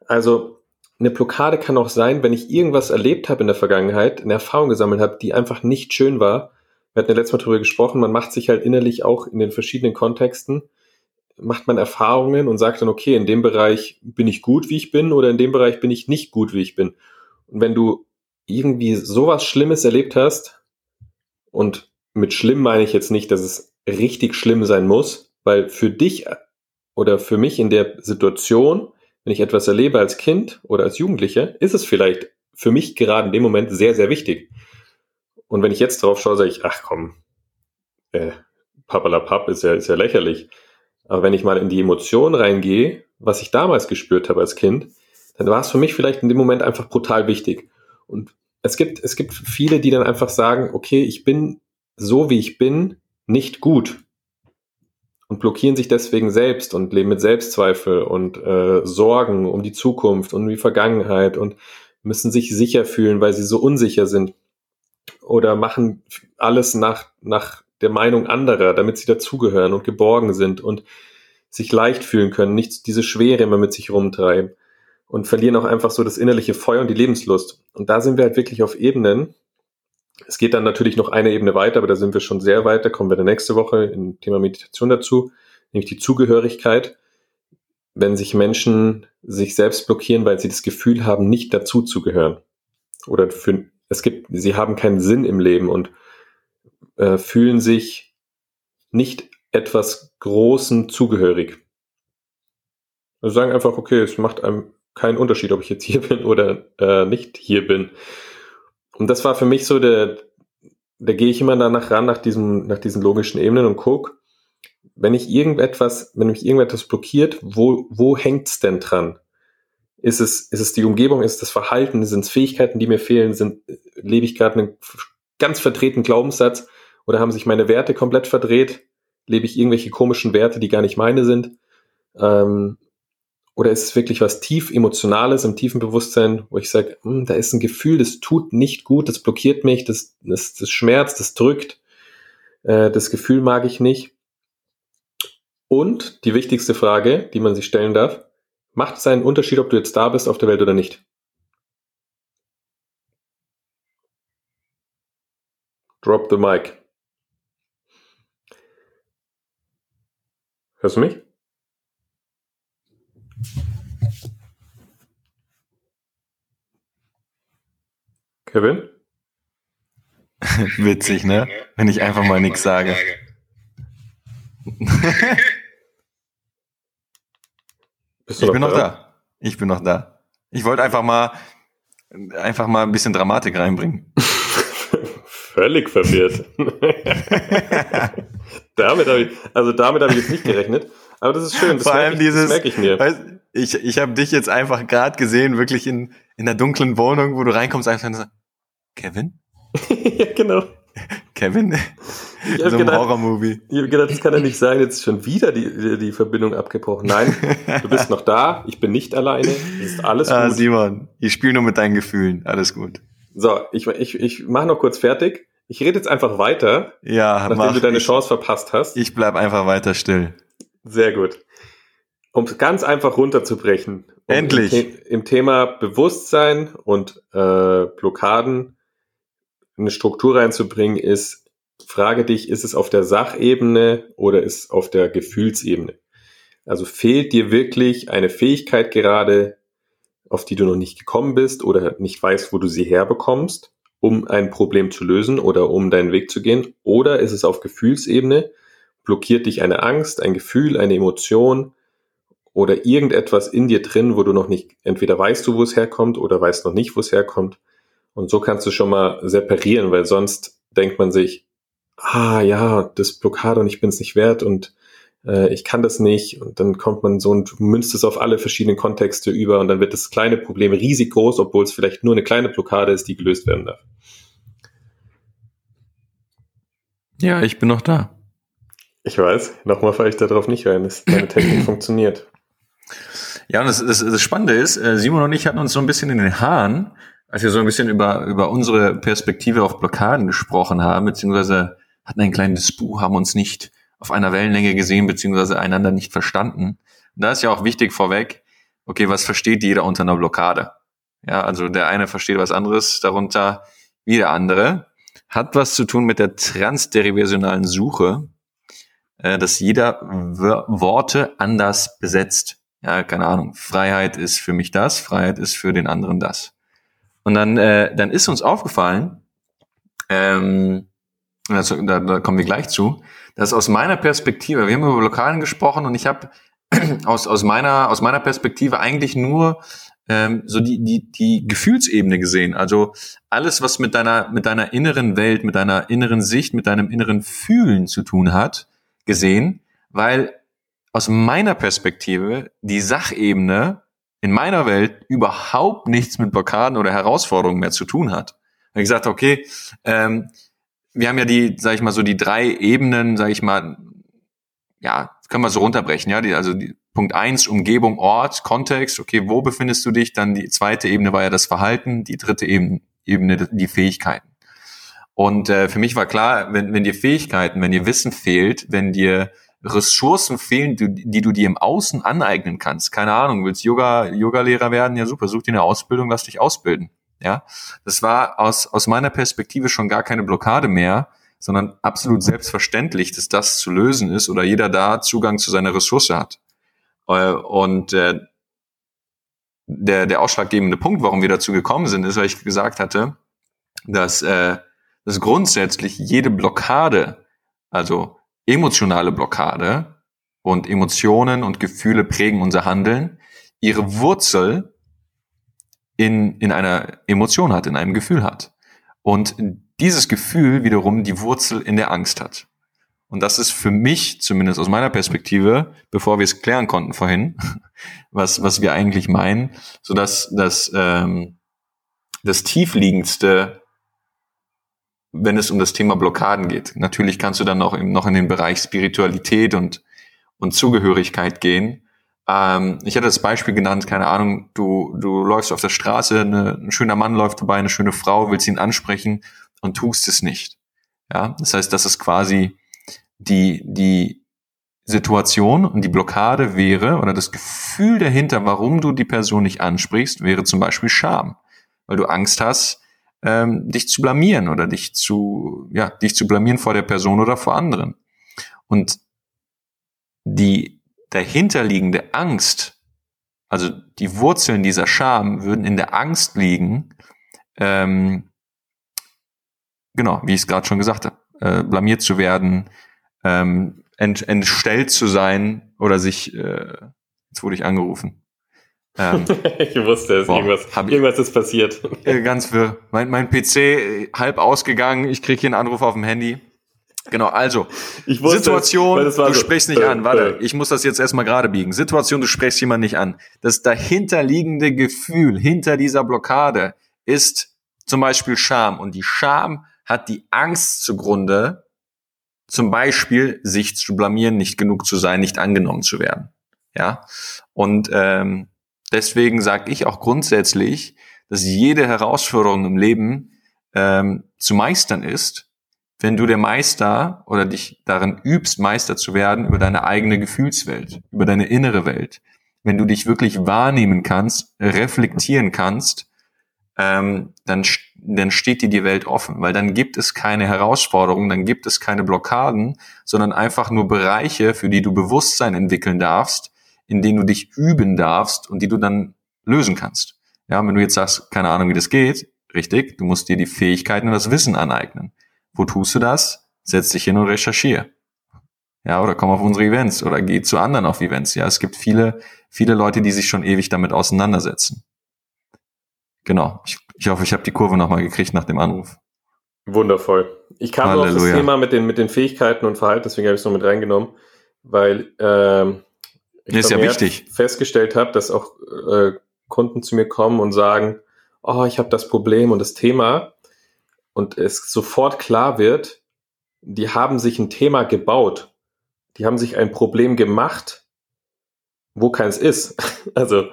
Also eine Blockade kann auch sein, wenn ich irgendwas erlebt habe in der Vergangenheit, eine Erfahrung gesammelt habe, die einfach nicht schön war. Wir hatten ja letztes Mal darüber gesprochen, man macht sich halt innerlich auch in den verschiedenen Kontexten macht man Erfahrungen und sagt dann, okay, in dem Bereich bin ich gut, wie ich bin, oder in dem Bereich bin ich nicht gut, wie ich bin. Und wenn du irgendwie sowas Schlimmes erlebt hast, und mit schlimm meine ich jetzt nicht, dass es richtig schlimm sein muss, weil für dich oder für mich in der Situation, wenn ich etwas erlebe als Kind oder als Jugendlicher, ist es vielleicht für mich gerade in dem Moment sehr, sehr wichtig. Und wenn ich jetzt drauf schaue, sage ich, ach komm, äh, Papalapap ist ja, ist ja lächerlich. Aber wenn ich mal in die Emotion reingehe, was ich damals gespürt habe als Kind, dann war es für mich vielleicht in dem Moment einfach brutal wichtig. Und es gibt, es gibt viele, die dann einfach sagen, okay, ich bin so wie ich bin nicht gut und blockieren sich deswegen selbst und leben mit Selbstzweifel und äh, Sorgen um die Zukunft und um die Vergangenheit und müssen sich sicher fühlen, weil sie so unsicher sind oder machen alles nach, nach der Meinung anderer, damit sie dazugehören und geborgen sind und sich leicht fühlen können, nicht diese Schwere immer mit sich rumtreiben und verlieren auch einfach so das innerliche Feuer und die Lebenslust. Und da sind wir halt wirklich auf Ebenen. Es geht dann natürlich noch eine Ebene weiter, aber da sind wir schon sehr weit. Da kommen wir dann nächste Woche im Thema Meditation dazu, nämlich die Zugehörigkeit. Wenn sich Menschen sich selbst blockieren, weil sie das Gefühl haben, nicht dazu zu gehören. Oder für, es gibt, sie haben keinen Sinn im Leben und äh, fühlen sich nicht etwas Großen zugehörig. Also sagen einfach, okay, es macht einem keinen Unterschied, ob ich jetzt hier bin oder äh, nicht hier bin. Und das war für mich so der, da gehe ich immer danach ran, nach diesem, nach diesen logischen Ebenen und guck, wenn ich irgendetwas, wenn mich irgendetwas blockiert, wo, wo hängt's denn dran? Ist es, ist es die Umgebung, ist es das Verhalten, sind es Fähigkeiten, die mir fehlen, sind, lebe ich gerade einen ganz verdrehten Glaubenssatz oder haben sich meine Werte komplett verdreht? Lebe ich irgendwelche komischen Werte, die gar nicht meine sind? Ähm, Oder ist es wirklich was tief Emotionales im tiefen Bewusstsein, wo ich sage, hm, da ist ein Gefühl, das tut nicht gut, das blockiert mich, das, das, das schmerzt, das drückt, äh, das Gefühl mag ich nicht. Und die wichtigste Frage, die man sich stellen darf, macht es einen Unterschied, ob du jetzt da bist auf der Welt oder nicht? Drop the mic. Hörst du mich? Kevin? [laughs] Witzig, ne? Wenn ich einfach mal nichts sage. [laughs] ich bin noch da? Ich bin noch da. Ich wollte einfach mal einfach mal ein bisschen Dramatik reinbringen. [laughs] Völlig verwirrt. damit habe ich, also damit habe ich jetzt nicht gerechnet. Aber das ist schön. Das Vor allem ich, dieses, merke ich mir. Weißt, ich ich habe dich jetzt einfach gerade gesehen, wirklich in, in der dunklen Wohnung, wo du reinkommst, einfach so, Kevin? ja, [laughs] genau. Kevin? Ich so ein Horror-Movie. Ich habe gedacht, das kann ja nicht sein, jetzt ist schon wieder die, die Verbindung abgebrochen. Nein, du bist noch da, ich bin nicht alleine, es ist alles ah, gut. Simon, ich spiele nur mit deinen Gefühlen, alles gut. So, ich, ich, ich mache noch kurz fertig. Ich rede jetzt einfach weiter, ja, nachdem mach, du deine ich, Chance verpasst hast. Ich bleib einfach weiter still. Sehr gut. Um es ganz einfach runterzubrechen. Um Endlich. Im, Im, Thema Bewusstsein und äh, Blockaden eine Struktur reinzubringen, ist, frage dich, ist es auf der Sachebene oder ist es auf der Gefühlsebene? Also fehlt dir wirklich eine Fähigkeit gerade, auf die du noch nicht gekommen bist oder nicht weißt, wo du sie herbekommst, um ein Problem zu lösen oder um deinen Weg zu gehen? Oder ist es auf Gefühlsebene? Blockiert dich eine Angst, ein Gefühl, eine Emotion oder irgendetwas in dir drin, wo du noch nicht, entweder weißt du, wo es herkommt oder weißt noch nicht, wo es herkommt? Und so kannst du schon mal separieren, weil sonst denkt man sich, ah ja, das Blockade und ich bin es nicht wert und äh, ich kann das nicht. Und dann kommt man so und münzt es auf alle verschiedenen Kontexte über und dann wird das kleine Problem riesig groß, obwohl es vielleicht nur eine kleine Blockade ist, die gelöst werden darf. Ja, ich bin noch da. Ich weiß, nochmal fahre ich darauf nicht rein, dass deine Technik [clears throat] funktioniert. Ja, und das, das, das Spannende ist, äh, Simon und ich hatten uns so ein bisschen in den Haaren, als wir so ein bisschen über, über unsere Perspektive auf Blockaden gesprochen haben, beziehungsweise hatten ein kleines Disput, haben uns nicht auf einer Wellenlänge gesehen, beziehungsweise einander nicht verstanden. Und da ist ja auch wichtig vorweg, okay, was versteht jeder unter einer Blockade? Ja, also der eine versteht was anderes darunter wie der andere. Hat was zu tun mit der transderivationalen Suche, äh, dass jeder Worte anders besetzt. Ja, keine Ahnung. Freiheit ist für mich das, Freiheit ist für den anderen das. Und dann, äh, dann ist uns aufgefallen, ähm, also, da, da kommen wir gleich zu, dass aus meiner Perspektive, wir haben über Blockaden gesprochen und ich habe [clears throat] aus, aus, meiner, aus meiner Perspektive eigentlich nur ähm, so die, die, die Gefühlsebene gesehen. Also alles, was mit deiner, mit deiner inneren Welt, mit deiner inneren Sicht, mit deinem inneren Fühlen zu tun hat, gesehen, weil aus meiner Perspektive die Sachebene in meiner Welt überhaupt nichts mit Blockaden oder Herausforderungen mehr zu tun hat. Ich gesagt, okay, ähm, wir haben ja die, sag ich mal, so die drei Ebenen, sag ich mal, ja, können wir so runterbrechen, ja, die, also die, Punkt eins Umgebung, Ort, Kontext, okay, wo befindest du dich? Dann die zweite Ebene war ja das Verhalten, die dritte Ebene, Ebene die Fähigkeiten. Und äh, für mich war klar, wenn, wenn dir Fähigkeiten, wenn dir Wissen fehlt, wenn dir Ressourcen fehlen, die, die du dir im Außen aneignen kannst. Keine Ahnung, willst Yoga, Yoga-Lehrer werden? Ja, super, such dir eine Ausbildung, lass dich ausbilden. Ja, das war aus, aus meiner Perspektive schon gar keine Blockade mehr, sondern absolut selbstverständlich, dass das zu lösen ist oder jeder da Zugang zu seiner Ressource hat. Äh, und äh, der, der ausschlaggebende Punkt, warum wir dazu gekommen sind, ist, weil ich gesagt hatte, dass, äh, dass grundsätzlich jede Blockade, also emotionale Blockade und Emotionen und Gefühle prägen unser Handeln, ihre Wurzel in, in einer Emotion hat, in einem Gefühl hat. Und dieses Gefühl wiederum die Wurzel in der Angst hat. Und das ist für mich, zumindest aus meiner Perspektive, bevor wir es klären konnten vorhin, [laughs] was, was wir eigentlich meinen, so dass das, ähm, das tiefliegendste wenn es um das Thema Blockaden geht. Natürlich kannst du dann noch, noch in den Bereich Spiritualität und, und Zugehörigkeit gehen. ähm, ich hatte das Beispiel genannt, keine Ahnung, du, du läufst auf der Straße, eine, ein schöner Mann läuft vorbei, eine schöne Frau, willst ihn ansprechen und tust es nicht. Ja, das heißt, das ist quasi die, die Situation und die Blockade wäre oder das Gefühl dahinter, warum du die Person nicht ansprichst, wäre zum Beispiel Scham, weil du Angst hast, ähm, dich zu blamieren oder dich zu, ja, dich zu blamieren vor der Person oder vor anderen. Und die dahinterliegende Angst, also die Wurzeln dieser Scham würden in der Angst liegen, ähm, genau, wie ich es gerade schon gesagt habe, äh, blamiert zu werden, ähm, ent, entstellt zu sein oder sich, äh, jetzt wurde ich angerufen. Ähm, [laughs] ich wusste es, boah, irgendwas, irgendwas ist passiert. Äh, ganz wirr. Mein, mein PC äh, halb ausgegangen, ich kriege hier einen Anruf auf dem Handy. Genau, also ich wusste, Situation, du so, sprichst nicht äh, an. Warte, äh. ich muss das jetzt erstmal gerade biegen. Situation, du sprichst jemand nicht an. Das dahinterliegende Gefühl hinter dieser Blockade ist zum Beispiel Scham. Und die Scham hat die Angst zugrunde, zum Beispiel sich zu blamieren, nicht genug zu sein, nicht angenommen zu werden. Ja, und ähm, deswegen sage ich auch grundsätzlich, dass jede Herausforderung im Leben ähm, zu meistern ist, wenn du der Meister oder dich darin übst, Meister zu werden über deine eigene Gefühlswelt, über deine innere Welt. Wenn du dich wirklich wahrnehmen kannst, reflektieren kannst, ähm, dann, dann steht dir die Welt offen, weil dann gibt es keine Herausforderungen, dann gibt es keine Blockaden, sondern einfach nur Bereiche, für die du Bewusstsein entwickeln darfst, in denen du dich üben darfst und die du dann lösen kannst. Ja, wenn du jetzt sagst, keine Ahnung, wie das geht, richtig, du musst dir die Fähigkeiten und das Wissen aneignen. Wo tust du das? Setz dich hin und recherchiere. Ja, oder komm auf unsere Events oder geh zu anderen auf Events. Ja, es gibt viele, viele Leute, die sich schon ewig damit auseinandersetzen. Genau. Ich, ich hoffe, ich habe die Kurve nochmal gekriegt nach dem Anruf. Wundervoll. Ich kam Halleluja. auf das Thema mit den, mit den Fähigkeiten und Verhalten, deswegen habe ich es noch mit reingenommen, weil ähm, ist ja wichtig. festgestellt habe, dass auch äh, Kunden zu mir kommen und sagen, oh, ich habe das Problem und das Thema und es sofort klar wird, die haben sich ein Thema gebaut, die haben sich ein Problem gemacht, wo keins ist. [laughs] Also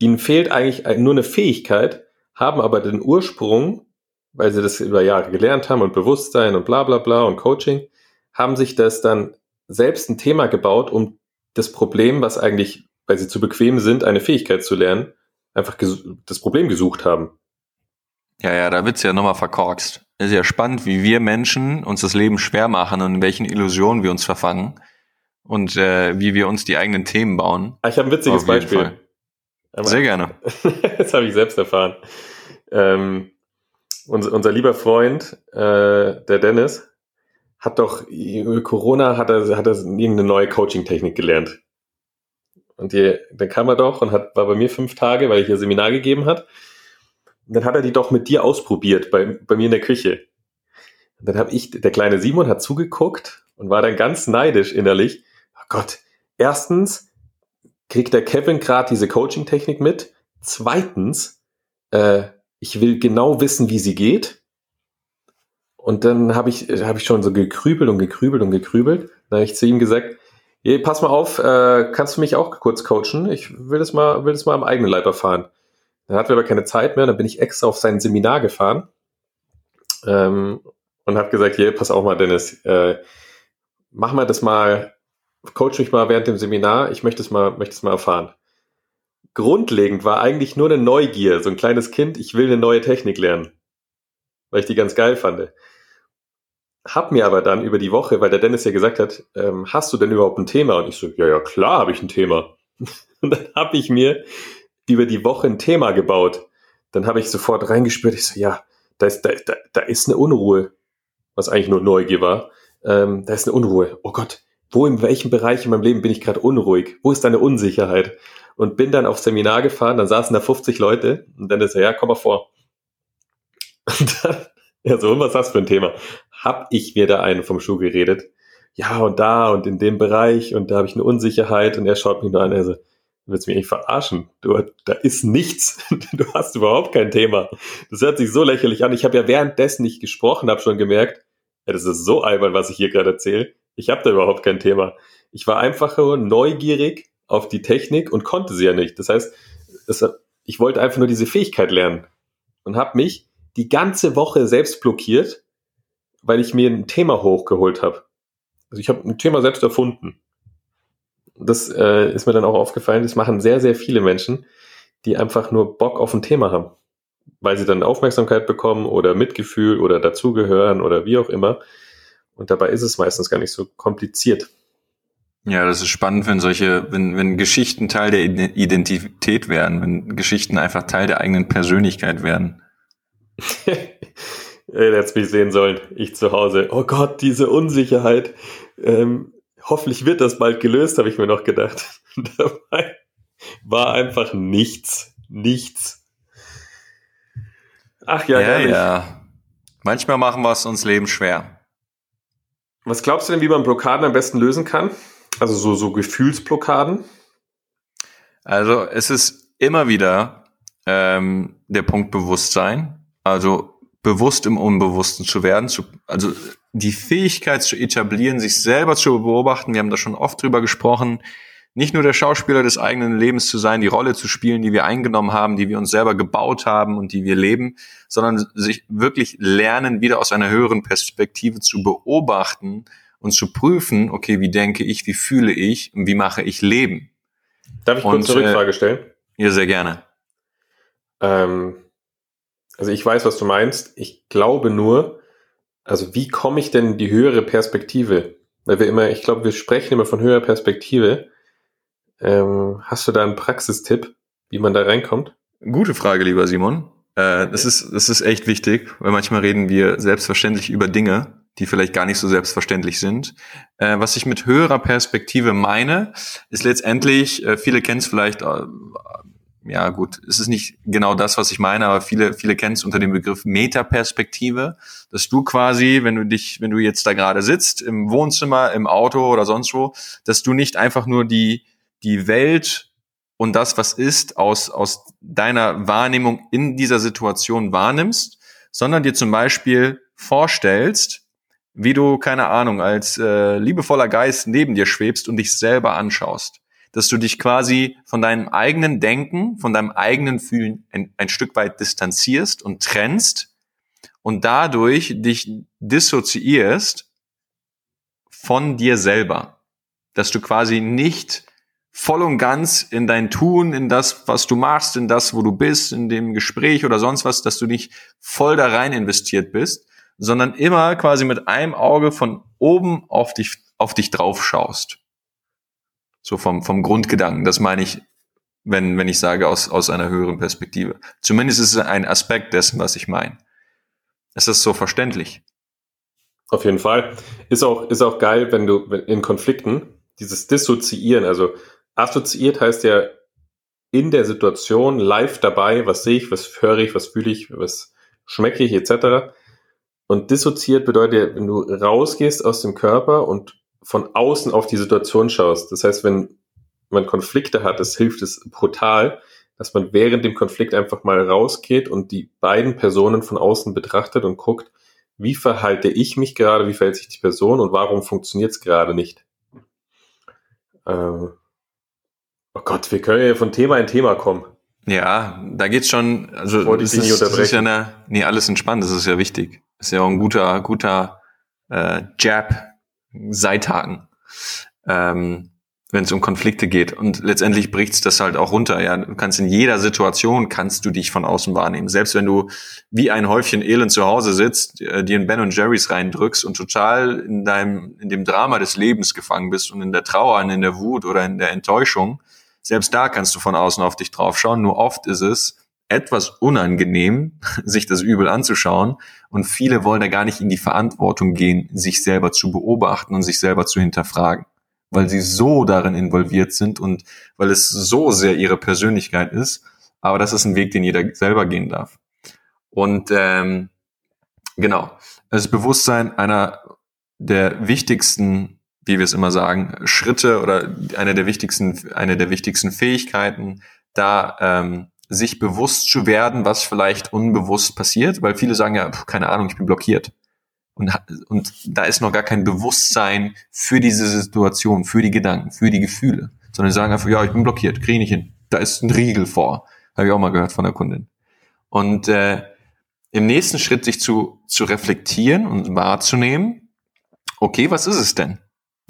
ihnen fehlt eigentlich nur eine Fähigkeit, haben aber den Ursprung, weil sie das über Jahre gelernt haben und Bewusstsein und bla bla bla und Coaching, haben sich das dann selbst ein Thema gebaut, um das Problem, was eigentlich, weil sie zu bequem sind, eine Fähigkeit zu lernen, einfach das Problem gesucht haben. Ja, ja, da wird's ja nochmal verkorkst. Es ist ja spannend, wie wir Menschen uns das Leben schwer machen und in welchen Illusionen wir uns verfangen und äh, wie wir uns die eigenen Themen bauen. Ah, ich habe ein witziges Beispiel. Sehr gerne. [laughs] das habe ich selbst erfahren. Ähm, unser, unser lieber Freund, äh, der Dennis, hat doch über Corona hat er, hat er irgendeine neue Coaching-Technik gelernt. Und die, dann kam er doch und hat, war bei mir fünf Tage, weil er hier Seminar gegeben hat. Und dann hat er die doch mit dir ausprobiert, bei, bei mir in der Küche. Und dann habe ich, der kleine Simon hat zugeguckt und war dann ganz neidisch innerlich. Oh Gott, erstens kriegt der Kevin gerade diese Coaching-Technik mit. Zweitens, äh, ich will genau wissen, wie sie geht. Und dann habe ich, hab ich schon so gekrübelt und gekrübelt und gekrübelt. Dann habe ich zu ihm gesagt, hey, pass mal auf, äh, kannst du mich auch kurz coachen? Ich will das mal, will das mal am eigenen Leib erfahren. Dann hatten wir aber keine Zeit mehr, dann bin ich extra auf sein Seminar gefahren ähm, und habe gesagt, hier, pass auf mal, Dennis, äh, mach mal das mal, coach mich mal während dem Seminar, ich möchte es mal, möchte es mal erfahren. Grundlegend war eigentlich nur eine Neugier, so ein kleines Kind, ich will eine neue Technik lernen, weil ich die ganz geil fand. Hab mir aber dann über die Woche, weil der Dennis ja gesagt hat, ähm, hast du denn überhaupt ein Thema? Und ich so, ja, ja, klar habe ich ein Thema. [laughs] Und dann habe ich mir über die Woche ein Thema gebaut. Dann habe ich sofort reingespürt, ich so, ja, da ist, da, da, da ist eine Unruhe, was eigentlich nur Neugier war. Ähm, da ist eine Unruhe. Oh Gott, wo in welchem Bereich in meinem Leben bin ich gerade unruhig? Wo ist deine Unsicherheit? Und bin dann aufs Seminar gefahren, dann saßen da 50 Leute und dann ist er, ja, komm mal vor. [laughs] Und dann, ja, so, was hast du für ein Thema? Hab ich mir da einen vom Schuh geredet? Ja, und da und in dem Bereich und da habe ich eine Unsicherheit und er schaut mich nur an, er so, willst du mich eigentlich verarschen? Du, da ist nichts. [laughs] Du hast überhaupt kein Thema. Das hört sich so lächerlich an. Ich habe ja währenddessen nicht gesprochen, habe schon gemerkt, ja, das ist so albern, was ich hier gerade erzähle. Ich habe da überhaupt kein Thema. Ich war einfach nur neugierig auf die Technik und konnte sie ja nicht. Das heißt, es, ich wollte einfach nur diese Fähigkeit lernen und habe mich die ganze Woche selbst blockiert, weil ich mir ein Thema hochgeholt habe. Also ich habe ein Thema selbst erfunden. Das äh, ist mir dann auch aufgefallen, das machen sehr, sehr viele Menschen, die einfach nur Bock auf ein Thema haben, weil sie dann Aufmerksamkeit bekommen oder Mitgefühl oder dazugehören oder wie auch immer. Und dabei ist es meistens gar nicht so kompliziert. Ja, das ist spannend, wenn solche, wenn, wenn Geschichten Teil der Identität werden, wenn Geschichten einfach Teil der eigenen Persönlichkeit werden. [laughs] Er hätte mich sehen sollen, ich zu Hause. Oh Gott, diese Unsicherheit. Ähm, hoffentlich wird das bald gelöst, habe ich mir noch gedacht. [laughs] Dabei war einfach nichts. Nichts. Ach ja, ja, ja. Manchmal machen wir es uns Leben schwer. Was glaubst du denn, wie man Blockaden am besten lösen kann? Also so, so Gefühlsblockaden? Also es ist immer wieder ähm, der Punkt Bewusstsein. Also bewusst im Unbewussten zu werden, zu, also die Fähigkeit zu etablieren, sich selber zu beobachten. Wir haben da schon oft drüber gesprochen. Nicht nur der Schauspieler des eigenen Lebens zu sein, die Rolle zu spielen, die wir eingenommen haben, die wir uns selber gebaut haben und die wir leben, sondern sich wirklich lernen, wieder aus einer höheren Perspektive zu beobachten und zu prüfen, okay, wie denke ich, wie fühle ich und wie mache ich Leben? Darf ich kurz eine Rückfrage stellen? Ja, sehr gerne. Ähm, also ich weiß, was du meinst. Ich glaube nur, also wie komme ich denn in die höhere Perspektive? Weil wir immer, ich glaube, wir sprechen immer von höherer Perspektive. Ähm, hast du da einen Praxistipp, wie man da reinkommt? Gute Frage, lieber Simon. Äh, das ist, das ist echt wichtig, weil manchmal reden wir selbstverständlich über Dinge, die vielleicht gar nicht so selbstverständlich sind. Äh, was ich mit höherer Perspektive meine, ist letztendlich, äh, viele kennen es vielleicht äh, ja gut, es ist nicht genau das, was ich meine, aber viele, viele kennen es unter dem Begriff Metaperspektive, dass du quasi, wenn du dich, wenn du jetzt da gerade sitzt, im Wohnzimmer, im Auto oder sonst wo, dass du nicht einfach nur die, die Welt und das, was ist, aus, aus deiner Wahrnehmung in dieser Situation wahrnimmst, sondern dir zum Beispiel vorstellst, wie du, keine Ahnung, als äh, liebevoller Geist neben dir schwebst und dich selber anschaust dass du dich quasi von deinem eigenen Denken, von deinem eigenen Fühlen ein, ein Stück weit distanzierst und trennst und dadurch dich dissoziierst von dir selber. Dass du quasi nicht voll und ganz in dein Tun, in das, was du machst, in das, wo du bist, in dem Gespräch oder sonst was, dass du nicht voll da rein investiert bist, sondern immer quasi mit einem Auge von oben auf dich, auf dich drauf schaust. So vom, vom Grundgedanken. Das meine ich, wenn, wenn ich sage aus, aus einer höheren Perspektive. Zumindest ist es ein Aspekt dessen, was ich meine. Ist das so verständlich? Auf jeden Fall. Ist auch, ist auch geil, wenn du in Konflikten dieses Dissoziieren, also assoziiert heißt ja in der Situation live dabei, was sehe ich, was höre ich, was fühle ich, was schmecke ich, etc. Und dissoziiert bedeutet, wenn du rausgehst aus dem Körper und von außen auf die Situation schaust. Das heißt, wenn man Konflikte hat, es hilft es brutal, dass man während dem Konflikt einfach mal rausgeht und die beiden Personen von außen betrachtet und guckt, wie verhalte ich mich gerade, wie verhält sich die Person und warum funktioniert es gerade nicht. Ähm oh Gott, wir können ja von Thema in Thema kommen. Ja, da geht's schon, also Wollte das, ist, das ist ja eine, nee, alles entspannt, das ist ja wichtig. Das ist ja auch ein guter, guter äh, Jab Seithaken, ähm, wenn es um Konflikte geht. Und letztendlich bricht's das halt auch runter. Ja, du kannst in jeder Situation kannst du dich von außen wahrnehmen. Selbst wenn du wie ein Häufchen Elend zu Hause sitzt, äh, dir in Ben und Jerry's reindrückst und total in deinem, in dem Drama des Lebens gefangen bist und in der Trauer und in der Wut oder in der Enttäuschung, selbst da kannst du von außen auf dich draufschauen. Nur oft ist es, etwas unangenehm, [laughs] sich das Übel anzuschauen. Und viele wollen da gar nicht in die Verantwortung gehen, sich selber zu beobachten und sich selber zu hinterfragen, weil sie so darin involviert sind und weil es so sehr ihre Persönlichkeit ist. Aber das ist ein Weg, den jeder selber gehen darf. Und ähm, genau, das Bewusstsein einer der wichtigsten, wie wir es immer sagen, Schritte oder einer der wichtigsten, eine der wichtigsten Fähigkeiten, da ähm, sich bewusst zu werden, was vielleicht unbewusst passiert, weil viele sagen ja, keine Ahnung, ich bin blockiert. Und, und da ist noch gar kein Bewusstsein für diese Situation, für die Gedanken, für die Gefühle, sondern sagen einfach, ja, ich bin blockiert, kriege ich nicht hin. Da ist ein Riegel vor. Habe ich auch mal gehört von der Kundin. Und äh, im nächsten Schritt sich zu, zu reflektieren und wahrzunehmen, okay, was ist es denn?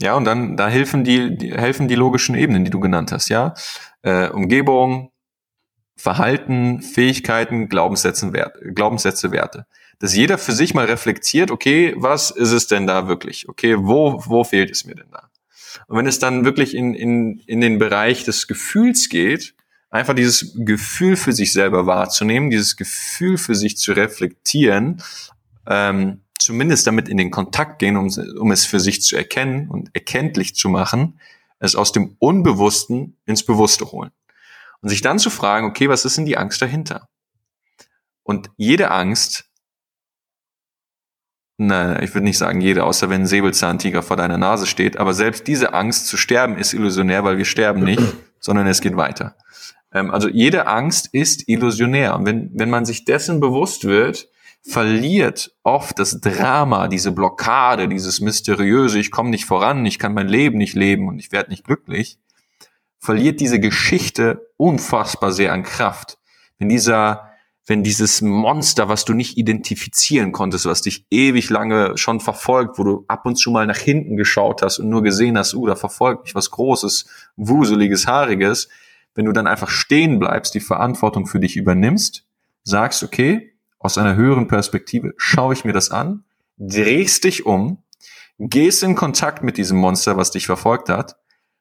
Ja, und dann da helfen die, die helfen die logischen Ebenen, die du genannt hast, ja. Äh, Umgebung, Verhalten, Fähigkeiten, Glaubenssätze, Werte, Glaubenssätze, Werte. Dass jeder für sich mal reflektiert, okay, was ist es denn da wirklich? Okay, wo, wo fehlt es mir denn da? Und wenn es dann wirklich in, in, in den Bereich des Gefühls geht, einfach dieses Gefühl für sich selber wahrzunehmen, dieses Gefühl für sich zu reflektieren, ähm, zumindest damit in den Kontakt gehen, um, um es für sich zu erkennen und erkenntlich zu machen, es aus dem Unbewussten ins Bewusste holen. Und sich dann zu fragen, okay, was ist denn die Angst dahinter? Und jede Angst, nein, ich würde nicht sagen jede, außer wenn ein Säbelzahntiger vor deiner Nase steht, aber selbst diese Angst zu sterben ist illusionär, weil wir sterben nicht, [clears throat] sondern es geht weiter. Ähm, also jede Angst ist illusionär. Und wenn, wenn man sich dessen bewusst wird, verliert oft das Drama, diese Blockade, dieses mysteriöse, ich komme nicht voran, ich kann mein Leben nicht leben und ich werde nicht glücklich, verliert diese Geschichte unfassbar sehr an Kraft. Wenn dieser, wenn dieses Monster, was du nicht identifizieren konntest, was dich ewig lange schon verfolgt, wo du ab und zu mal nach hinten geschaut hast und nur gesehen hast, uh, da verfolgt mich was Großes, Wuseliges, Haariges, wenn du dann einfach stehen bleibst, die Verantwortung für dich übernimmst, sagst, okay, aus einer höheren Perspektive schaue ich mir das an, drehst dich um, gehst in Kontakt mit diesem Monster, was dich verfolgt hat,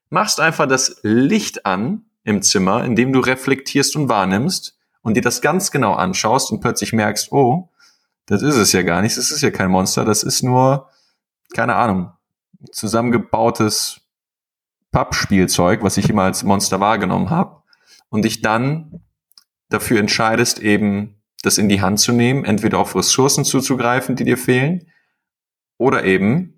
machst einfach das Licht an im Zimmer, indem du reflektierst und wahrnimmst und dir das ganz genau anschaust und plötzlich merkst, oh, das ist es ja gar nicht, das ist ja kein Monster, das ist nur, keine Ahnung, zusammengebautes Pappspielzeug, was ich immer als Monster wahrgenommen habe, und dich dann dafür entscheidest, eben das in die Hand zu nehmen, entweder auf Ressourcen zuzugreifen, die dir fehlen, oder eben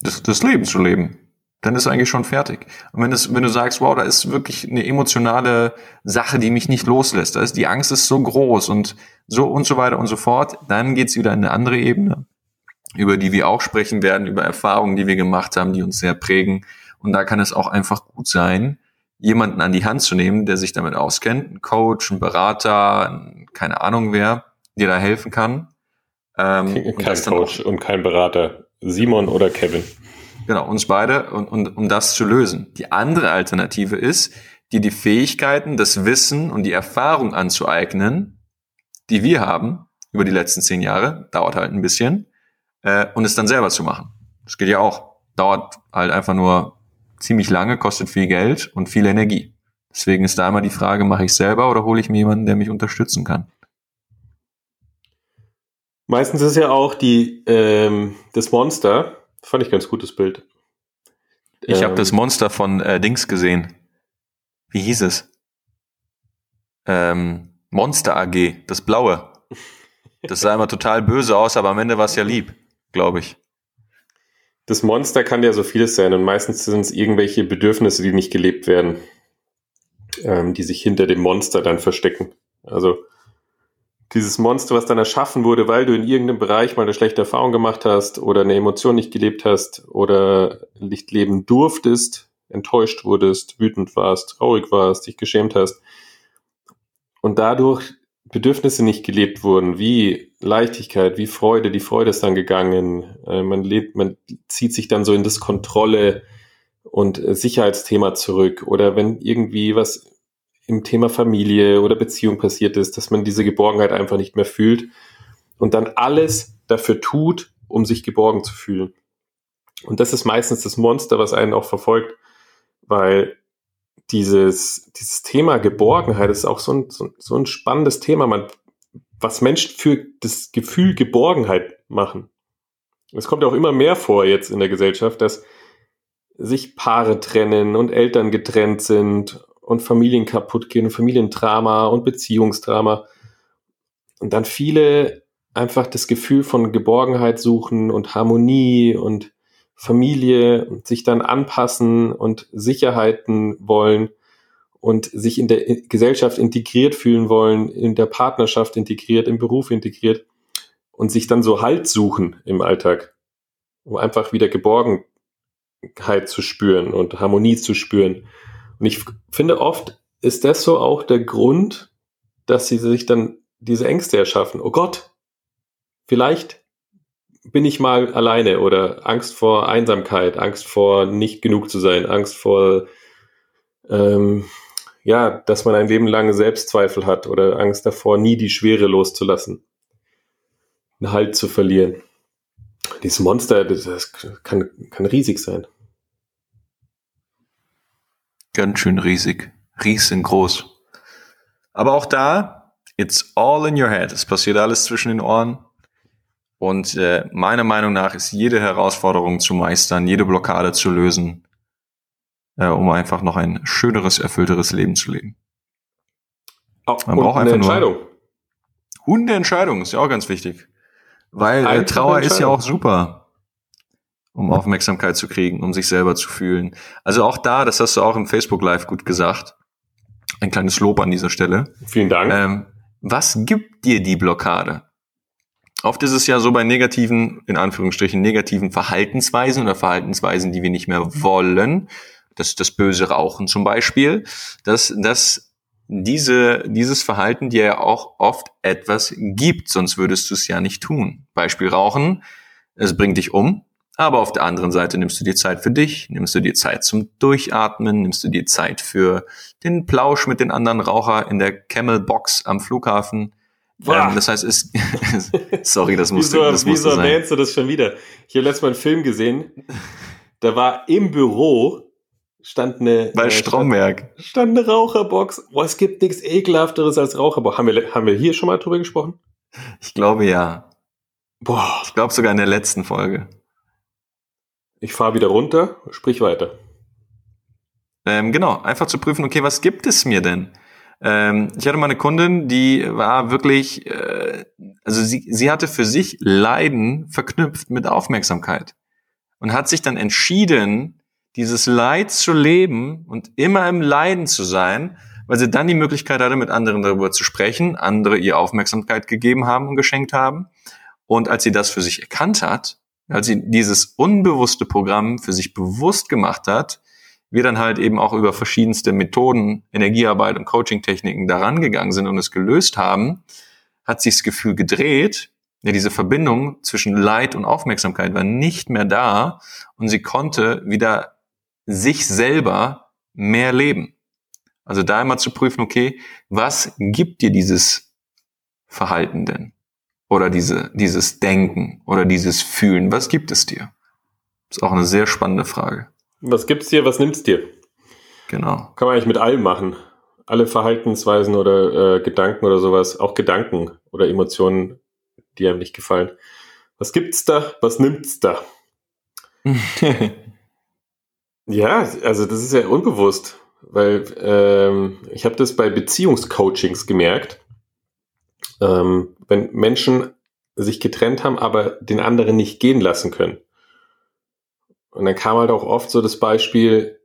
das, das Leben zu leben. Dann ist eigentlich schon fertig. Und wenn, es, wenn du sagst, wow, da ist wirklich eine emotionale Sache, die mich nicht loslässt, da ist die Angst ist so groß und so und so weiter und so fort, dann geht's wieder in eine andere Ebene, über die wir auch sprechen werden, über Erfahrungen, die wir gemacht haben, die uns sehr prägen. Und da kann es auch einfach gut sein, jemanden an die Hand zu nehmen, der sich damit auskennt, ein Coach, ein Berater, keine Ahnung wer, dir da helfen kann. Ähm, kein Coach und kein Berater, Simon oder Kevin. Genau, uns beide, und, und, um das zu lösen. Die andere Alternative ist, dir die Fähigkeiten, das Wissen und die Erfahrung anzueignen, die wir haben über die letzten zehn Jahre, dauert halt ein bisschen, äh, und es dann selber zu machen. Das geht ja auch. Dauert halt einfach nur ziemlich lange, kostet viel Geld und viel Energie. Deswegen ist da immer die Frage, mache ich selber oder hole ich mir jemanden, der mich unterstützen kann? Meistens ist ja auch die ähm, das Monster, fand ich ganz gutes Bild. Ich ähm, habe das Monster von äh, Dings gesehen. Wie hieß es? Ähm, Monster AG, das blaue. Das sah immer total böse aus, aber am Ende war es ja lieb, glaube ich das Monster kann ja so vieles sein und meistens sind es irgendwelche Bedürfnisse, die nicht gelebt werden, ähm, die sich hinter dem Monster dann verstecken. Also dieses Monster, was dann erschaffen wurde, weil du in irgendeinem Bereich mal eine schlechte Erfahrung gemacht hast oder eine Emotion nicht gelebt hast oder nicht leben durftest, enttäuscht wurdest, wütend warst, traurig warst, dich geschämt hast und dadurch Bedürfnisse nicht gelebt wurden, wie Leichtigkeit, wie Freude, die Freude ist dann gegangen. Äh, man lebt, man zieht sich dann so in das Kontrolle und Sicherheitsthema zurück. Oder wenn irgendwie was im Thema Familie oder Beziehung passiert ist, dass man diese Geborgenheit einfach nicht mehr fühlt und dann alles dafür tut, um sich geborgen zu fühlen. Und das ist meistens das Monster, was einen auch verfolgt, weil dieses, dieses Thema Geborgenheit ist auch so ein, so, so ein spannendes Thema. Man, was Menschen für das Gefühl Geborgenheit machen. Es kommt auch immer mehr vor jetzt in der Gesellschaft, dass sich Paare trennen und Eltern getrennt sind und Familien kaputt gehen, Familiendrama und Beziehungsdrama. Und dann viele einfach das Gefühl von Geborgenheit suchen und Harmonie und Familie sich dann anpassen und Sicherheiten wollen und sich in der Gesellschaft integriert fühlen wollen, in der Partnerschaft integriert, im Beruf integriert und sich dann so Halt suchen im Alltag, um einfach wieder geborgen Einsamkeit zu spüren und Harmonie zu spüren. Und ich finde oft ist das so auch der Grund, dass sie sich dann diese Ängste erschaffen. Oh Gott, vielleicht bin ich mal alleine oder Angst vor Einsamkeit, Angst vor nicht genug zu sein, Angst vor, ähm, ja, dass man ein Leben lang Selbstzweifel hat oder Angst davor, nie die Schwere loszulassen, einen Halt zu verlieren. Dieses Monster, das kann, kann riesig sein. Ganz schön riesig. Riesengroß. Aber auch da, it's all in your head. Es passiert alles zwischen den Ohren. Und äh, meiner Meinung nach ist jede Herausforderung zu meistern, jede Blockade zu lösen, äh, um einfach noch ein schöneres, erfüllteres Leben zu leben. Oh, Man braucht einfach eine Entscheidung. Nur Hundeentscheidung ist ja auch ganz wichtig. Weil äh, Trauer ist ja auch super, um Aufmerksamkeit zu kriegen, um sich selber zu fühlen. Also auch da, das hast du auch im Facebook Live gut gesagt. Ein kleines Lob an dieser Stelle. Vielen Dank. Ähm, was gibt dir die Blockade? Oft ist es ja so bei negativen, in Anführungsstrichen, negativen Verhaltensweisen oder Verhaltensweisen, die wir nicht mehr wollen, das, das böse Rauchen zum Beispiel, dass, dass diese, dieses Verhalten dir ja auch oft etwas gibt, sonst würdest du es ja nicht tun. Beispiel Rauchen, es bringt dich um, aber auf der anderen Seite nimmst du dir Zeit für dich, nimmst du dir Zeit zum Durchatmen, nimmst du dir Zeit für den Plausch mit den anderen Raucher in der Camel Box am Flughafen. Ähm, das heißt, es, [laughs] sorry, das musste, wieso, das musste wieso sein. erwähnst du das schon wieder? Ich habe letztes Mal einen Film gesehen, da war im Büro stand eine bei Stromberg stand, stand, eine Raucherbox. Boah, es gibt nichts ekelhafteres als Raucherbox. Haben wir haben wir hier schon mal drüber gesprochen? Ich glaube ja. Boah, ich glaube sogar in der letzten Folge. Ich fahre wieder runter, sprich weiter. Ähm, genau, einfach zu prüfen, okay, was gibt es mir denn? Ähm, ich hatte mal eine Kundin, die war wirklich, äh, also sie, sie hatte für sich Leiden verknüpft mit Aufmerksamkeit und hat sich dann entschieden, dieses Leid zu leben und immer im Leiden zu sein, weil sie dann die Möglichkeit hatte, mit anderen darüber zu sprechen, andere ihr Aufmerksamkeit gegeben haben und geschenkt haben. Und als sie das für sich erkannt hat, als sie dieses unbewusste Programm für sich bewusst gemacht hat, wir dann halt eben auch über verschiedenste Methoden, Energiearbeit und Coaching-Techniken daran gegangen sind und es gelöst haben, hat sich das Gefühl gedreht, ja, diese Verbindung zwischen Leid und Aufmerksamkeit war nicht mehr da und sie konnte wieder sich selber mehr leben. Also da immer zu prüfen, okay, was gibt dir dieses Verhalten denn? Oder diese, dieses Denken oder dieses Fühlen, was gibt es dir? Ist auch eine sehr spannende Frage. Was gibt's dir, was nimmt's dir? Genau. Kann man eigentlich mit allem machen. Alle Verhaltensweisen oder äh, Gedanken oder sowas, auch Gedanken oder Emotionen, die einem nicht gefallen. Was gibt's da? Was nimmt's da? [laughs] ja, also das ist ja unbewusst, weil ähm, ich habe das bei Beziehungscoachings gemerkt. Ähm, wenn Menschen sich getrennt haben, aber den anderen nicht gehen lassen können. Und dann kam halt auch oft so das Beispiel,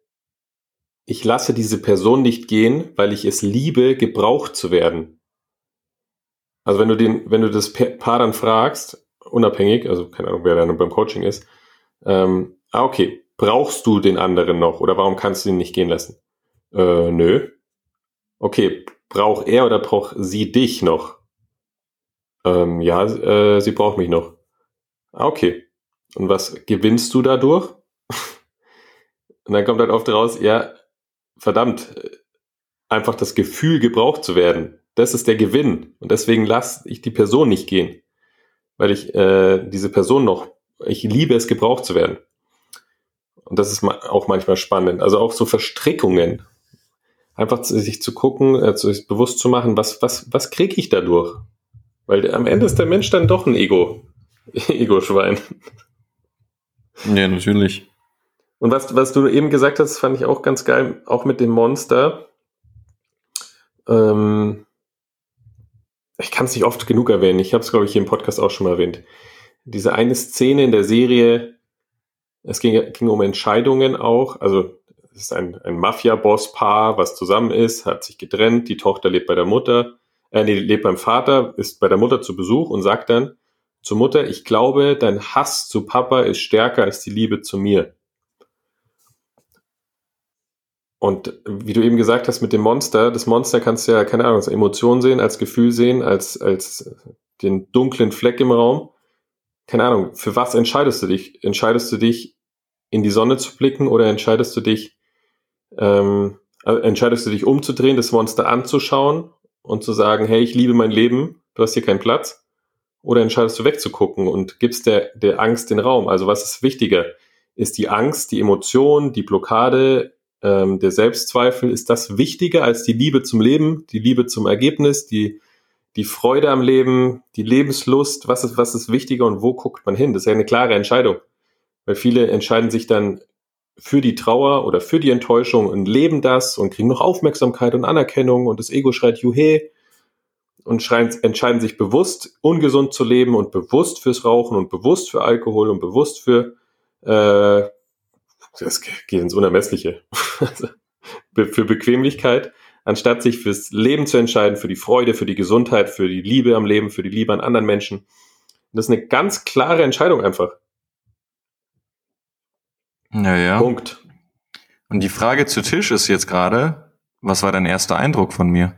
ich lasse diese Person nicht gehen, weil ich es liebe, gebraucht zu werden. Also wenn du den, wenn du das Paar dann fragst, unabhängig, also keine Ahnung, wer dann beim Coaching ist, ähm, ah, okay, brauchst du den anderen noch oder warum kannst du ihn nicht gehen lassen? Äh, nö. Okay, braucht er oder braucht sie dich noch? Ähm, ja, äh, sie braucht mich noch. Ah, okay. Und was gewinnst du dadurch? [laughs] Und dann kommt halt oft raus, ja, verdammt, einfach das Gefühl, gebraucht zu werden. Das ist der Gewinn. Und deswegen lasse ich die Person nicht gehen. Weil ich äh, diese Person noch, ich liebe es, gebraucht zu werden. Und das ist auch manchmal spannend. Also auch so Verstrickungen. Einfach sich zu gucken, äh, sich bewusst zu machen, was, was, was kriege ich dadurch? Weil am Ende ist der Mensch dann doch ein Ego. [laughs] Ego-Schwein. Ja, natürlich. Und was, was du eben gesagt hast, fand ich auch ganz geil, auch mit dem Monster. Ähm, ich kann es nicht oft genug erwähnen. Ich habe es, glaube ich, hier im Podcast auch schon mal erwähnt. Diese eine Szene in der Serie, es ging, ging um Entscheidungen auch. Also es ist ein, ein Mafia-Boss-Paar, was zusammen ist, hat sich getrennt, die Tochter lebt bei der Mutter, äh, nee, lebt beim Vater, ist bei der Mutter zu Besuch und sagt dann zur Mutter, ich glaube, dein Hass zu Papa ist stärker als die Liebe zu mir. Und wie du eben gesagt hast mit dem Monster, das Monster kannst du ja, keine Ahnung, als Emotion sehen, als Gefühl sehen, als, als den dunklen Fleck im Raum. Keine Ahnung, für was entscheidest du dich? Entscheidest du dich, in die Sonne zu blicken oder entscheidest du dich, ähm, äh, entscheidest du dich umzudrehen, das Monster anzuschauen und zu sagen, hey, ich liebe mein Leben, du hast hier keinen Platz? Oder entscheidest du wegzugucken und gibst der, der Angst den Raum? Also was ist wichtiger? Ist die Angst, die Emotion, die Blockade, ähm, der Selbstzweifel, ist das wichtiger als die Liebe zum Leben, die Liebe zum Ergebnis, die, die Freude am Leben, die Lebenslust? Was ist, was ist wichtiger und wo guckt man hin? Das ist ja eine klare Entscheidung. Weil viele entscheiden sich dann für die Trauer oder für die Enttäuschung und leben das und kriegen noch Aufmerksamkeit und Anerkennung und das Ego schreit Juhe und entscheiden sich bewusst, ungesund zu leben und bewusst fürs Rauchen und bewusst für Alkohol und bewusst für äh, das geht ins Unermessliche. [laughs] für Bequemlichkeit, anstatt sich fürs Leben zu entscheiden, für die Freude, für die Gesundheit, für die Liebe am Leben, für die Liebe an anderen Menschen. das ist eine ganz klare Entscheidung einfach. Naja. Punkt. Und die Frage zu Tisch ist jetzt gerade, was war dein erster Eindruck von mir?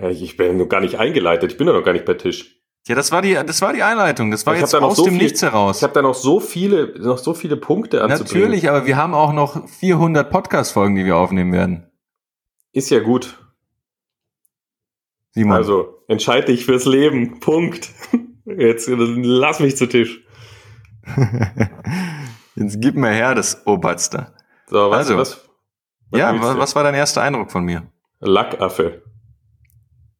Ich bin noch gar nicht eingeleitet, ich bin ja noch gar nicht bei Tisch. Ja, das war die, das war die Einleitung. Das war ich jetzt aus so dem viel, Nichts heraus. Ich habe da noch so viele, noch so viele Punkte anzubringen. Natürlich, aber wir haben auch noch 400 Podcast-Folgen, die wir aufnehmen werden. Ist ja gut. Simon. Also, entscheide dich fürs Leben. Punkt. [laughs] Jetzt lass mich zu Tisch. [laughs] Jetzt gib mir her das Oberster. So, was, also, was, was ja, was, was war dein erster Eindruck von mir? Lackaffe.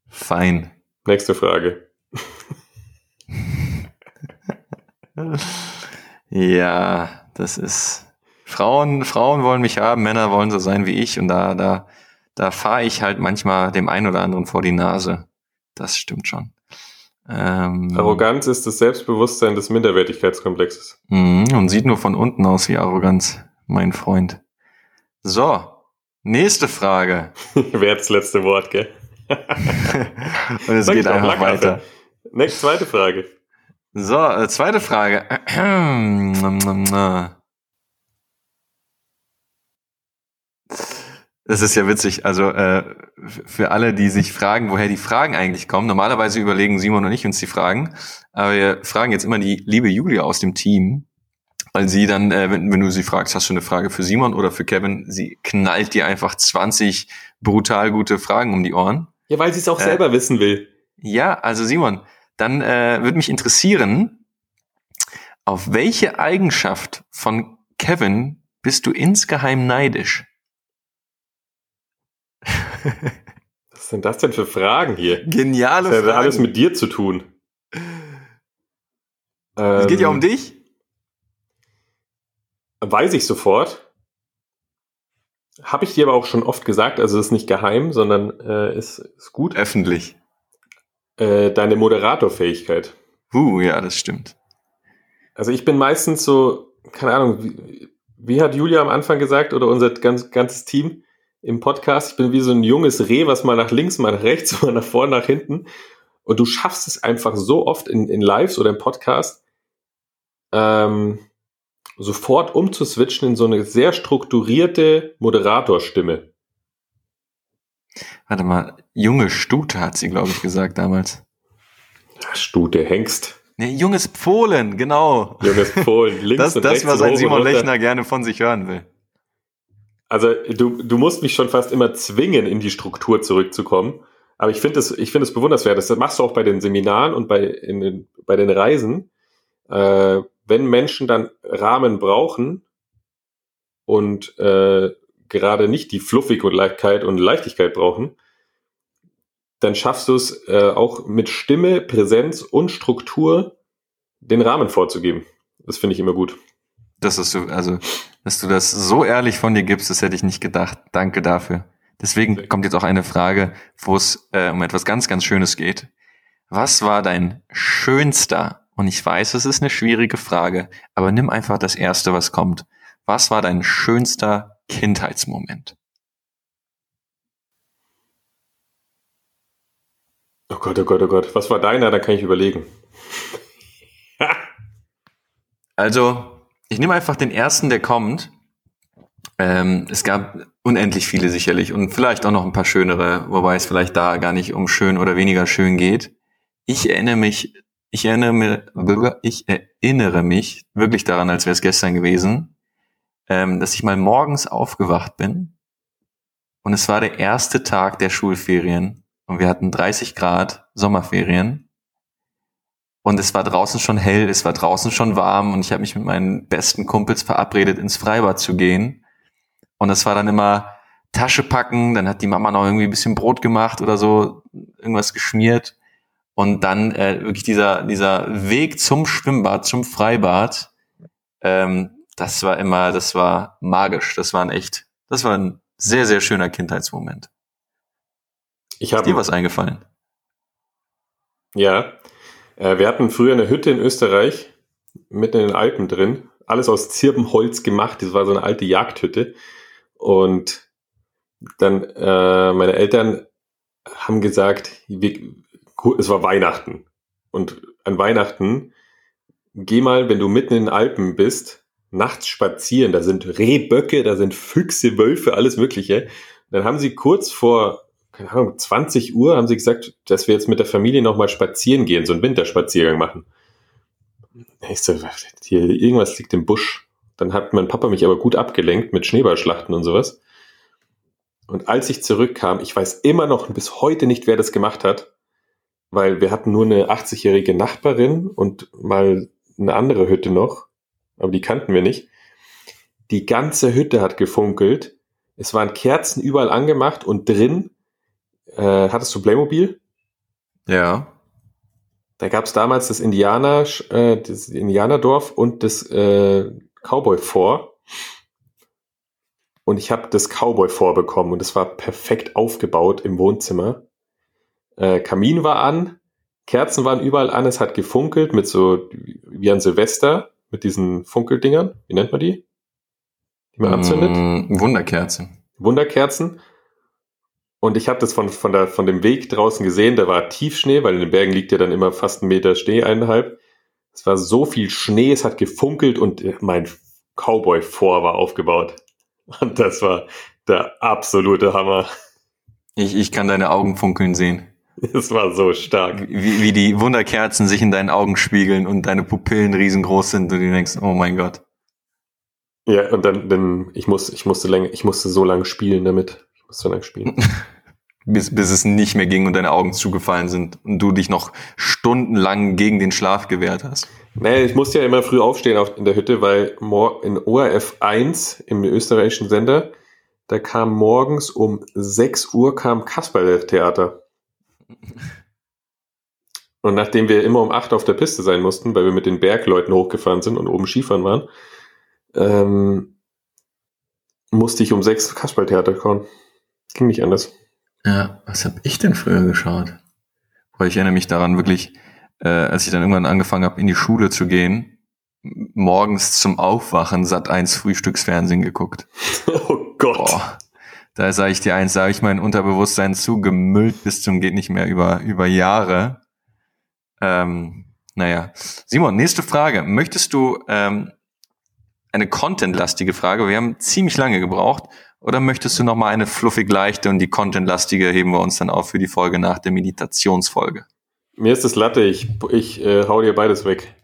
Fein. Nächste Frage. [laughs] ja, das ist. Frauen, Frauen wollen mich haben, Männer wollen so sein wie ich und da, da, da fahre ich halt manchmal dem einen oder anderen vor die Nase. Das stimmt schon. Ähm, Arroganz ist das Selbstbewusstsein des Minderwertigkeitskomplexes. Mhm, und sieht nur von unten aus wie Arroganz, mein Freund. So, nächste Frage. [laughs] Wer hat das letzte Wort, gell? [laughs] und es geht einfach weiter. Nächste, zweite Frage. So, äh, zweite Frage. [clears throat] Das ist ja witzig. Also äh, für alle, die sich fragen, woher die Fragen eigentlich kommen. Normalerweise überlegen Simon und ich uns die Fragen, aber wir fragen jetzt immer die liebe Julia aus dem Team, weil sie dann, äh, wenn, wenn du sie fragst, hast du eine Frage für Simon oder für Kevin, sie knallt dir einfach 20 brutal gute Fragen um die Ohren. Ja, weil sie es auch äh, selber wissen will. Ja, also Simon, dann äh, würde mich interessieren, auf welche Eigenschaft von Kevin bist du insgeheim neidisch? Was sind das denn für Fragen hier? Geniale das hat alles mit dir zu tun. Es geht ja um ähm, dich. Weiß ich sofort. Habe ich dir aber auch schon oft gesagt, also es ist nicht geheim, sondern äh, ist, ist gut. Öffentlich. Äh, deine Moderatorfähigkeit. Uh, ja, das stimmt. Also ich bin meistens so, keine Ahnung, wie, wie hat Julia am Anfang gesagt oder unser ganz, ganzes Team, im Podcast. Ich bin wie so ein junges Reh, was mal nach links, mal nach rechts, [laughs] mal nach vorne, nach hinten. Und du schaffst es einfach so oft in, in Lives oder im Podcast, ähm, sofort umzuswitchen in so eine sehr strukturierte Moderatorstimme. Warte mal, junge Stute hat sie, glaube ich, gesagt damals. Stute, Hengst. Nee, junges Polen, genau. Junges Polen, [laughs] links das, und das, rechts. Das, was ein Simon Lechner gerne von sich hören will. Also du, du musst mich schon fast immer zwingen, in die Struktur zurückzukommen. Aber ich finde es, ich finde es bewunderswert. Das machst du auch bei den Seminaren und bei, in den, bei den Reisen. Äh, wenn Menschen dann Rahmen brauchen und äh, gerade nicht die Fluffigkeit und Leichtigkeit brauchen, dann schaffst du es äh, auch mit Stimme, Präsenz und Struktur den Rahmen vorzugeben. Das finde ich immer gut. Das ist so, also dass du das so ehrlich von dir gibst, das hätte ich nicht gedacht. Danke dafür. Deswegen kommt jetzt auch eine Frage, wo es äh, um etwas ganz, ganz Schönes geht. Was war dein schönster, und ich weiß, es ist eine schwierige Frage, aber nimm einfach das Erste, was kommt. Was war dein schönster Kindheitsmoment? Oh Gott, oh Gott, oh Gott. Was war deiner? Da kann ich überlegen. [laughs] also, ich nehme einfach den ersten, der kommt. Ähm, es gab unendlich viele sicherlich und vielleicht auch noch ein paar schönere, wobei es vielleicht da gar nicht um schön oder weniger schön geht. Ich erinnere mich, ich erinnere mich, ich erinnere mich wirklich daran, als wäre es gestern gewesen, ähm, dass ich mal morgens aufgewacht bin und es war der erste Tag der Schulferien und wir hatten 30 Grad Sommerferien und es war draußen schon hell, es war draußen schon warm und ich habe mich mit meinen besten Kumpels verabredet, ins Freibad zu gehen. Und das war dann immer Tasche packen, dann hat die Mama noch irgendwie ein bisschen Brot gemacht oder so, irgendwas geschmiert. Und dann äh, wirklich dieser, dieser Weg zum Schwimmbad, zum Freibad, ähm, das war immer, das war magisch. Das war ein echt, das war ein sehr, sehr schöner Kindheitsmoment. Ich habe dir was eingefallen? Ja, wir hatten früher eine Hütte in Österreich, mitten in den Alpen drin. Alles aus Zirbenholz gemacht. Das war so eine alte Jagdhütte. Und dann äh, meine Eltern haben gesagt, wir, es war Weihnachten. Und an Weihnachten, geh mal, wenn du mitten in den Alpen bist, nachts spazieren. Da sind Rehböcke, da sind Füchse, Wölfe, alles Mögliche. Dann haben sie kurz vor keine Ahnung, 20 Uhr haben sie gesagt, dass wir jetzt mit der Familie nochmal spazieren gehen, so einen Winterspaziergang machen. Ich so, hier, irgendwas liegt im Busch. Dann hat mein Papa mich aber gut abgelenkt mit Schneeballschlachten und sowas. Und als ich zurückkam, ich weiß immer noch bis heute nicht, wer das gemacht hat, weil wir hatten nur eine 80-jährige Nachbarin und mal eine andere Hütte noch, aber die kannten wir nicht. Die ganze Hütte hat gefunkelt. Es waren Kerzen überall angemacht und drin äh, hattest du Playmobil? Ja. Da gab es damals das Indianer, äh, das Indianerdorf und das äh, Cowboy Fort. Und ich habe das Cowboy Fort bekommen und es war perfekt aufgebaut im Wohnzimmer. Äh, Kamin war an, Kerzen waren überall an, es hat gefunkelt mit so wie an Silvester mit diesen Funkeldingern. Wie nennt man die? Die man anzündet? Mm, Wunderkerzen. Wunderkerzen. Und ich habe das von, von, der, von dem Weg draußen gesehen, da war Tiefschnee, weil in den Bergen liegt ja dann immer fast ein Meter Schnee, eineinhalb. Es war so viel Schnee, es hat gefunkelt und mein Cowboy-Vor war aufgebaut. [laughs] Und das war der absolute Hammer. Ich, ich kann deine Augen funkeln sehen. Es war so stark. Wie, wie die Wunderkerzen sich in deinen Augen spiegeln und deine Pupillen riesengroß sind und du denkst, oh mein Gott. Ja, und dann, dann ich, muss, ich, musste länger, ich musste so lange spielen damit so lange spielen. bis, bis es nicht mehr ging und deine Augen zugefallen sind und du dich noch stundenlang gegen den Schlaf gewehrt hast. Nee, ich musste ja immer früh aufstehen auf, in der Hütte, weil in ORF 1 im österreichischen Sender, da kam morgens um 6 Uhr kam Kasperle-Theater. Und nachdem wir immer um 8 auf der Piste sein mussten, weil wir mit den Bergleuten hochgefahren sind und oben Skifahren waren, ähm, musste ich um 6 Kasperle-Theater kommen. Ging nicht anders. Ja, was habe ich denn früher geschaut? Weil ich erinnere mich daran wirklich, äh, als ich dann irgendwann angefangen habe, in die Schule zu gehen, morgens zum Aufwachen satt eins Frühstücksfernsehen geguckt. [laughs] Oh Gott. Boah, da sage ich dir eins, da habe ich mein Unterbewusstsein zugemüllt bis zum geht nicht mehr über, über Jahre. Ähm, naja. Simon, nächste Frage. Möchtest du ähm, eine contentlastige Frage? Wir haben ziemlich lange gebraucht. Oder möchtest du noch mal eine fluffig leichte und die contentlastige heben wir uns dann auf für die Folge nach der Meditationsfolge? Mir ist das Latte, ich, ich äh, hau dir beides weg.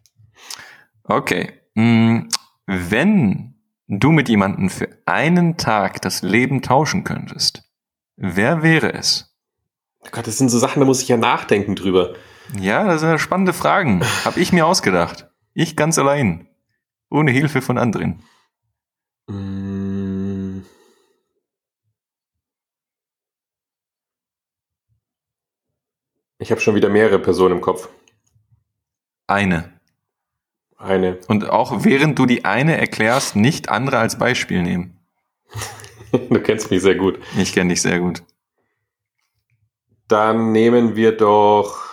Okay. Hm, wenn du mit jemandem für einen Tag das Leben tauschen könntest, wer wäre es? Oh Gott, das sind so Sachen, da muss ich ja nachdenken drüber. Ja, das sind spannende Fragen. Hab ich mir ausgedacht. Ich ganz allein. Ohne Hilfe von anderen. Mm. Ich habe schon wieder mehrere Personen im Kopf. Eine. Eine. Und auch während du die eine erklärst, nicht andere als Beispiel nehmen. [laughs] du kennst mich sehr gut. Ich kenne dich sehr gut. Dann nehmen wir doch.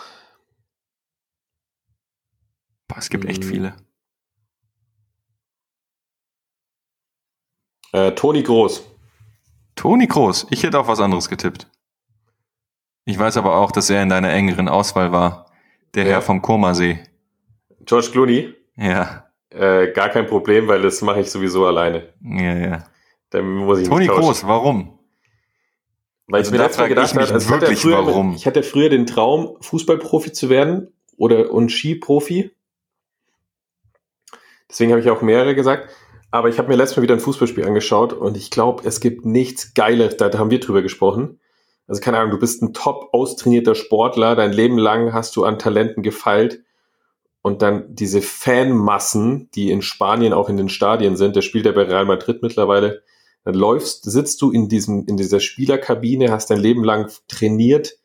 Boah, es gibt echt hm. viele. Äh, Toni Groß. Toni Groß. Ich hätte auf was anderes getippt. Ich weiß aber auch, dass er in deiner engeren Auswahl war. Der ja. Herr vom Komasee. George Clooney? Ja. Äh, gar kein Problem, weil das mache ich sowieso alleine. Ja, ja. Dann muss ich Toni Kroos, warum? Weil also ich mir letztes Mal gedacht habe, also wirklich, ich, früher, warum? ich hatte früher den Traum, Fußballprofi zu werden oder und Skiprofi. Deswegen habe ich auch mehrere gesagt. Aber ich habe mir letztes Mal wieder ein Fußballspiel angeschaut und ich glaube, es gibt nichts Geiles, da haben wir drüber gesprochen. Also keine Ahnung, du bist ein top austrainierter Sportler, dein Leben lang hast du an Talenten gefeilt und dann diese Fanmassen, die in Spanien auch in den Stadien sind, der spielt ja bei Real Madrid mittlerweile, dann läufst, sitzt du in diesem, in dieser Spielerkabine, hast dein Leben lang trainiert,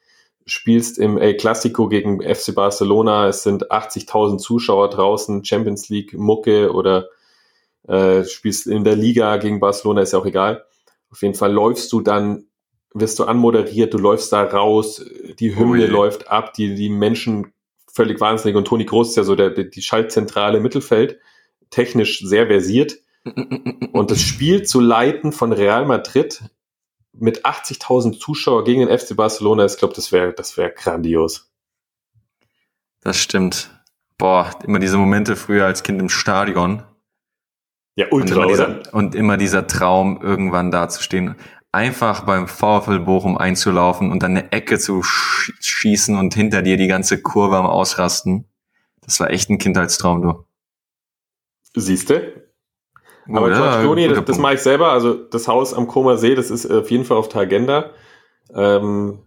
spielst im El Clasico gegen FC Barcelona, es sind 80.000 Zuschauer draußen, Champions League Mucke oder äh, spielst in der Liga gegen Barcelona, ist ja auch egal. Auf jeden Fall läufst du dann, wirst du anmoderiert, du läufst da raus, die Hymne oh läuft ab, die, die Menschen völlig wahnsinnig und Toni Groß ist ja so der, die Schaltzentrale Mittelfeld, technisch sehr versiert. [laughs] Und das Spiel zu leiten von Real Madrid mit 80.000 Zuschauer gegen den FC Barcelona, ich glaube, das wäre das wäre grandios. Das stimmt. Boah, immer diese Momente früher als Kind im Stadion. Ja, ultra, und dieser, und immer dieser Traum, irgendwann dazustehen. Einfach beim VfL Bochum einzulaufen und dann eine Ecke zu schießen und hinter dir die ganze Kurve am Ausrasten. Das war echt ein Kindheitstraum, du. Siehste, aber ja, Toni, das, das mache ich selber. Also das Haus am Koma See, das ist auf jeden Fall auf der Agenda. Ähm,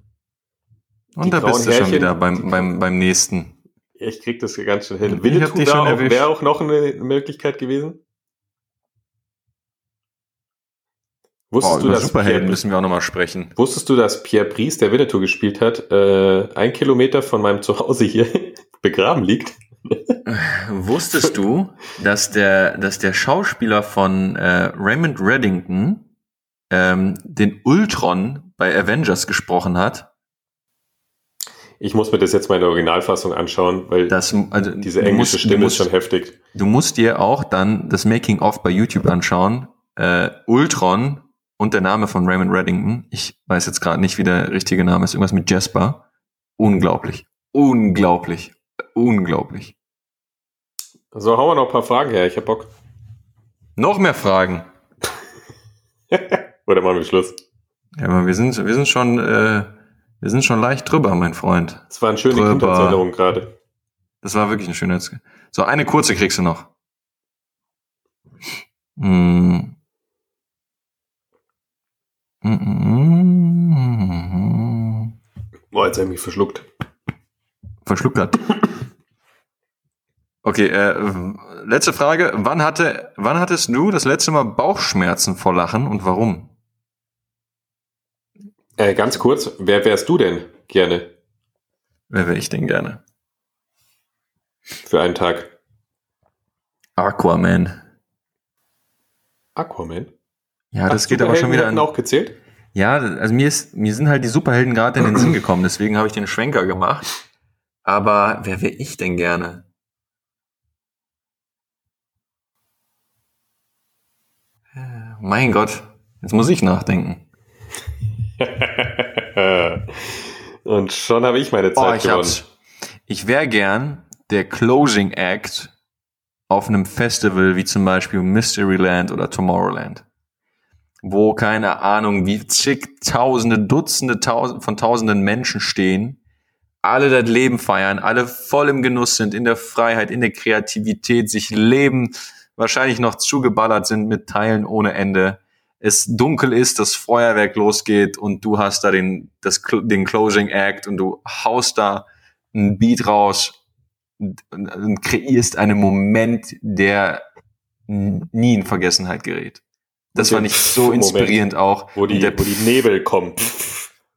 Und da bist du Härchen, schon wieder beim, beim, beim nächsten. Ich krieg das ganz schön hin. Winnetou wäre auch noch eine Möglichkeit gewesen. Wusstest oh, du, dass Superhelden Pierre, müssen wir auch nochmal sprechen. Wusstest du, dass Pierre Brice, der Winnetou gespielt hat, äh, ein Kilometer von meinem Zuhause hier [laughs] begraben liegt? Wusstest du, dass der, dass der Schauspieler von äh, Raymond Reddington ähm, den Ultron bei Avengers gesprochen hat? Ich muss mir das jetzt mal in der Originalfassung anschauen, weil das, also, diese englische musst, Stimme musst, ist schon heftig. Du musst dir auch dann das Making-of bei YouTube anschauen. Äh, Ultron und der Name von Raymond Reddington. Ich weiß jetzt gerade nicht, wie der richtige Name ist. Irgendwas mit Jasper. Unglaublich. Unglaublich unglaublich. So, hauen wir noch ein paar Fragen her. Ich hab Bock. Noch mehr Fragen. [laughs] Oder machen wir Schluss? Ja, aber wir sind, wir sind schon, äh, wir sind schon leicht drüber, mein Freund. Das war eine schöne Kindheitserinnerung gerade. Das war wirklich eine schöne So, eine kurze kriegst du noch. Hm. Boah, jetzt habe ich mich verschluckt. Verschluckt hat. Okay, äh, letzte Frage. Wann hatte, wann hattest du das letzte Mal Bauchschmerzen vor Lachen und warum? Äh, ganz kurz, wer wärst du denn gerne? Wer wäre ich denn gerne? Für einen Tag. Aquaman. Aquaman? Ja, das Ach, geht aber schon wieder an. auch gezählt? Ja, also mir ist, mir sind halt die Superhelden gerade in den Sinn gekommen, deswegen habe ich den Schwenker gemacht. Aber wer wäre ich denn gerne? Mein Gott, jetzt muss ich nachdenken. [laughs] Und schon habe ich meine Zeit oh, ich gewonnen. Ich wäre gern der Closing Act auf einem Festival wie zum Beispiel Mysteryland oder Tomorrowland. Wo keine Ahnung, wie zigtausende, Dutzende tausend, von tausenden Menschen stehen, alle das Leben feiern, alle voll im Genuss sind, in der Freiheit, in der Kreativität, sich leben, wahrscheinlich noch zugeballert sind mit Teilen ohne Ende. Es dunkel ist, das Feuerwerk losgeht und du hast da den, das, den Closing Act und du haust da ein Beat raus und, und kreierst einen Moment, der nie in Vergessenheit gerät. Das fand ich so inspirierend Moment, auch. Wo die, der, wo die Nebel kommen.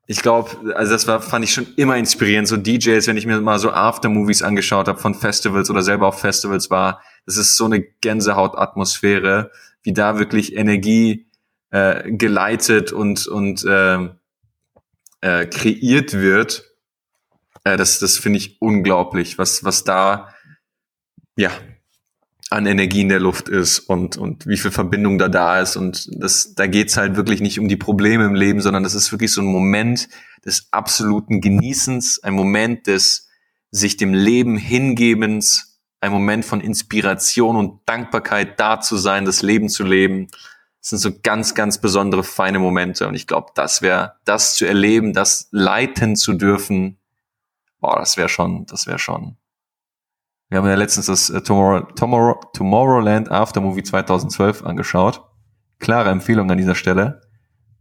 Ich glaube, also das war, fand ich schon immer inspirierend. So DJs, wenn ich mir mal so Aftermovies angeschaut habe von Festivals oder selber auf Festivals war, das ist so eine Gänsehautatmosphäre, wie da wirklich Energie äh, geleitet und, und äh, äh, kreiert wird. Äh, das das finde ich unglaublich, was, was da ja an Energie in der Luft ist und, und wie viel Verbindung da da ist. Und das, da geht's halt wirklich nicht um die Probleme im Leben, sondern das ist wirklich so ein Moment des absoluten Genießens, ein Moment des sich dem Leben hingebens, ein Moment von Inspiration und Dankbarkeit da zu sein, das Leben zu leben. Das sind so ganz, ganz besondere, feine Momente. Und ich glaube, das wäre, das zu erleben, das leiten zu dürfen, boah, das wäre schon, das wäre schon. Wir haben ja letztens das äh, Tomorrow, Tomorrow, Tomorrowland After Movie 2012 angeschaut. Klare Empfehlung an dieser Stelle.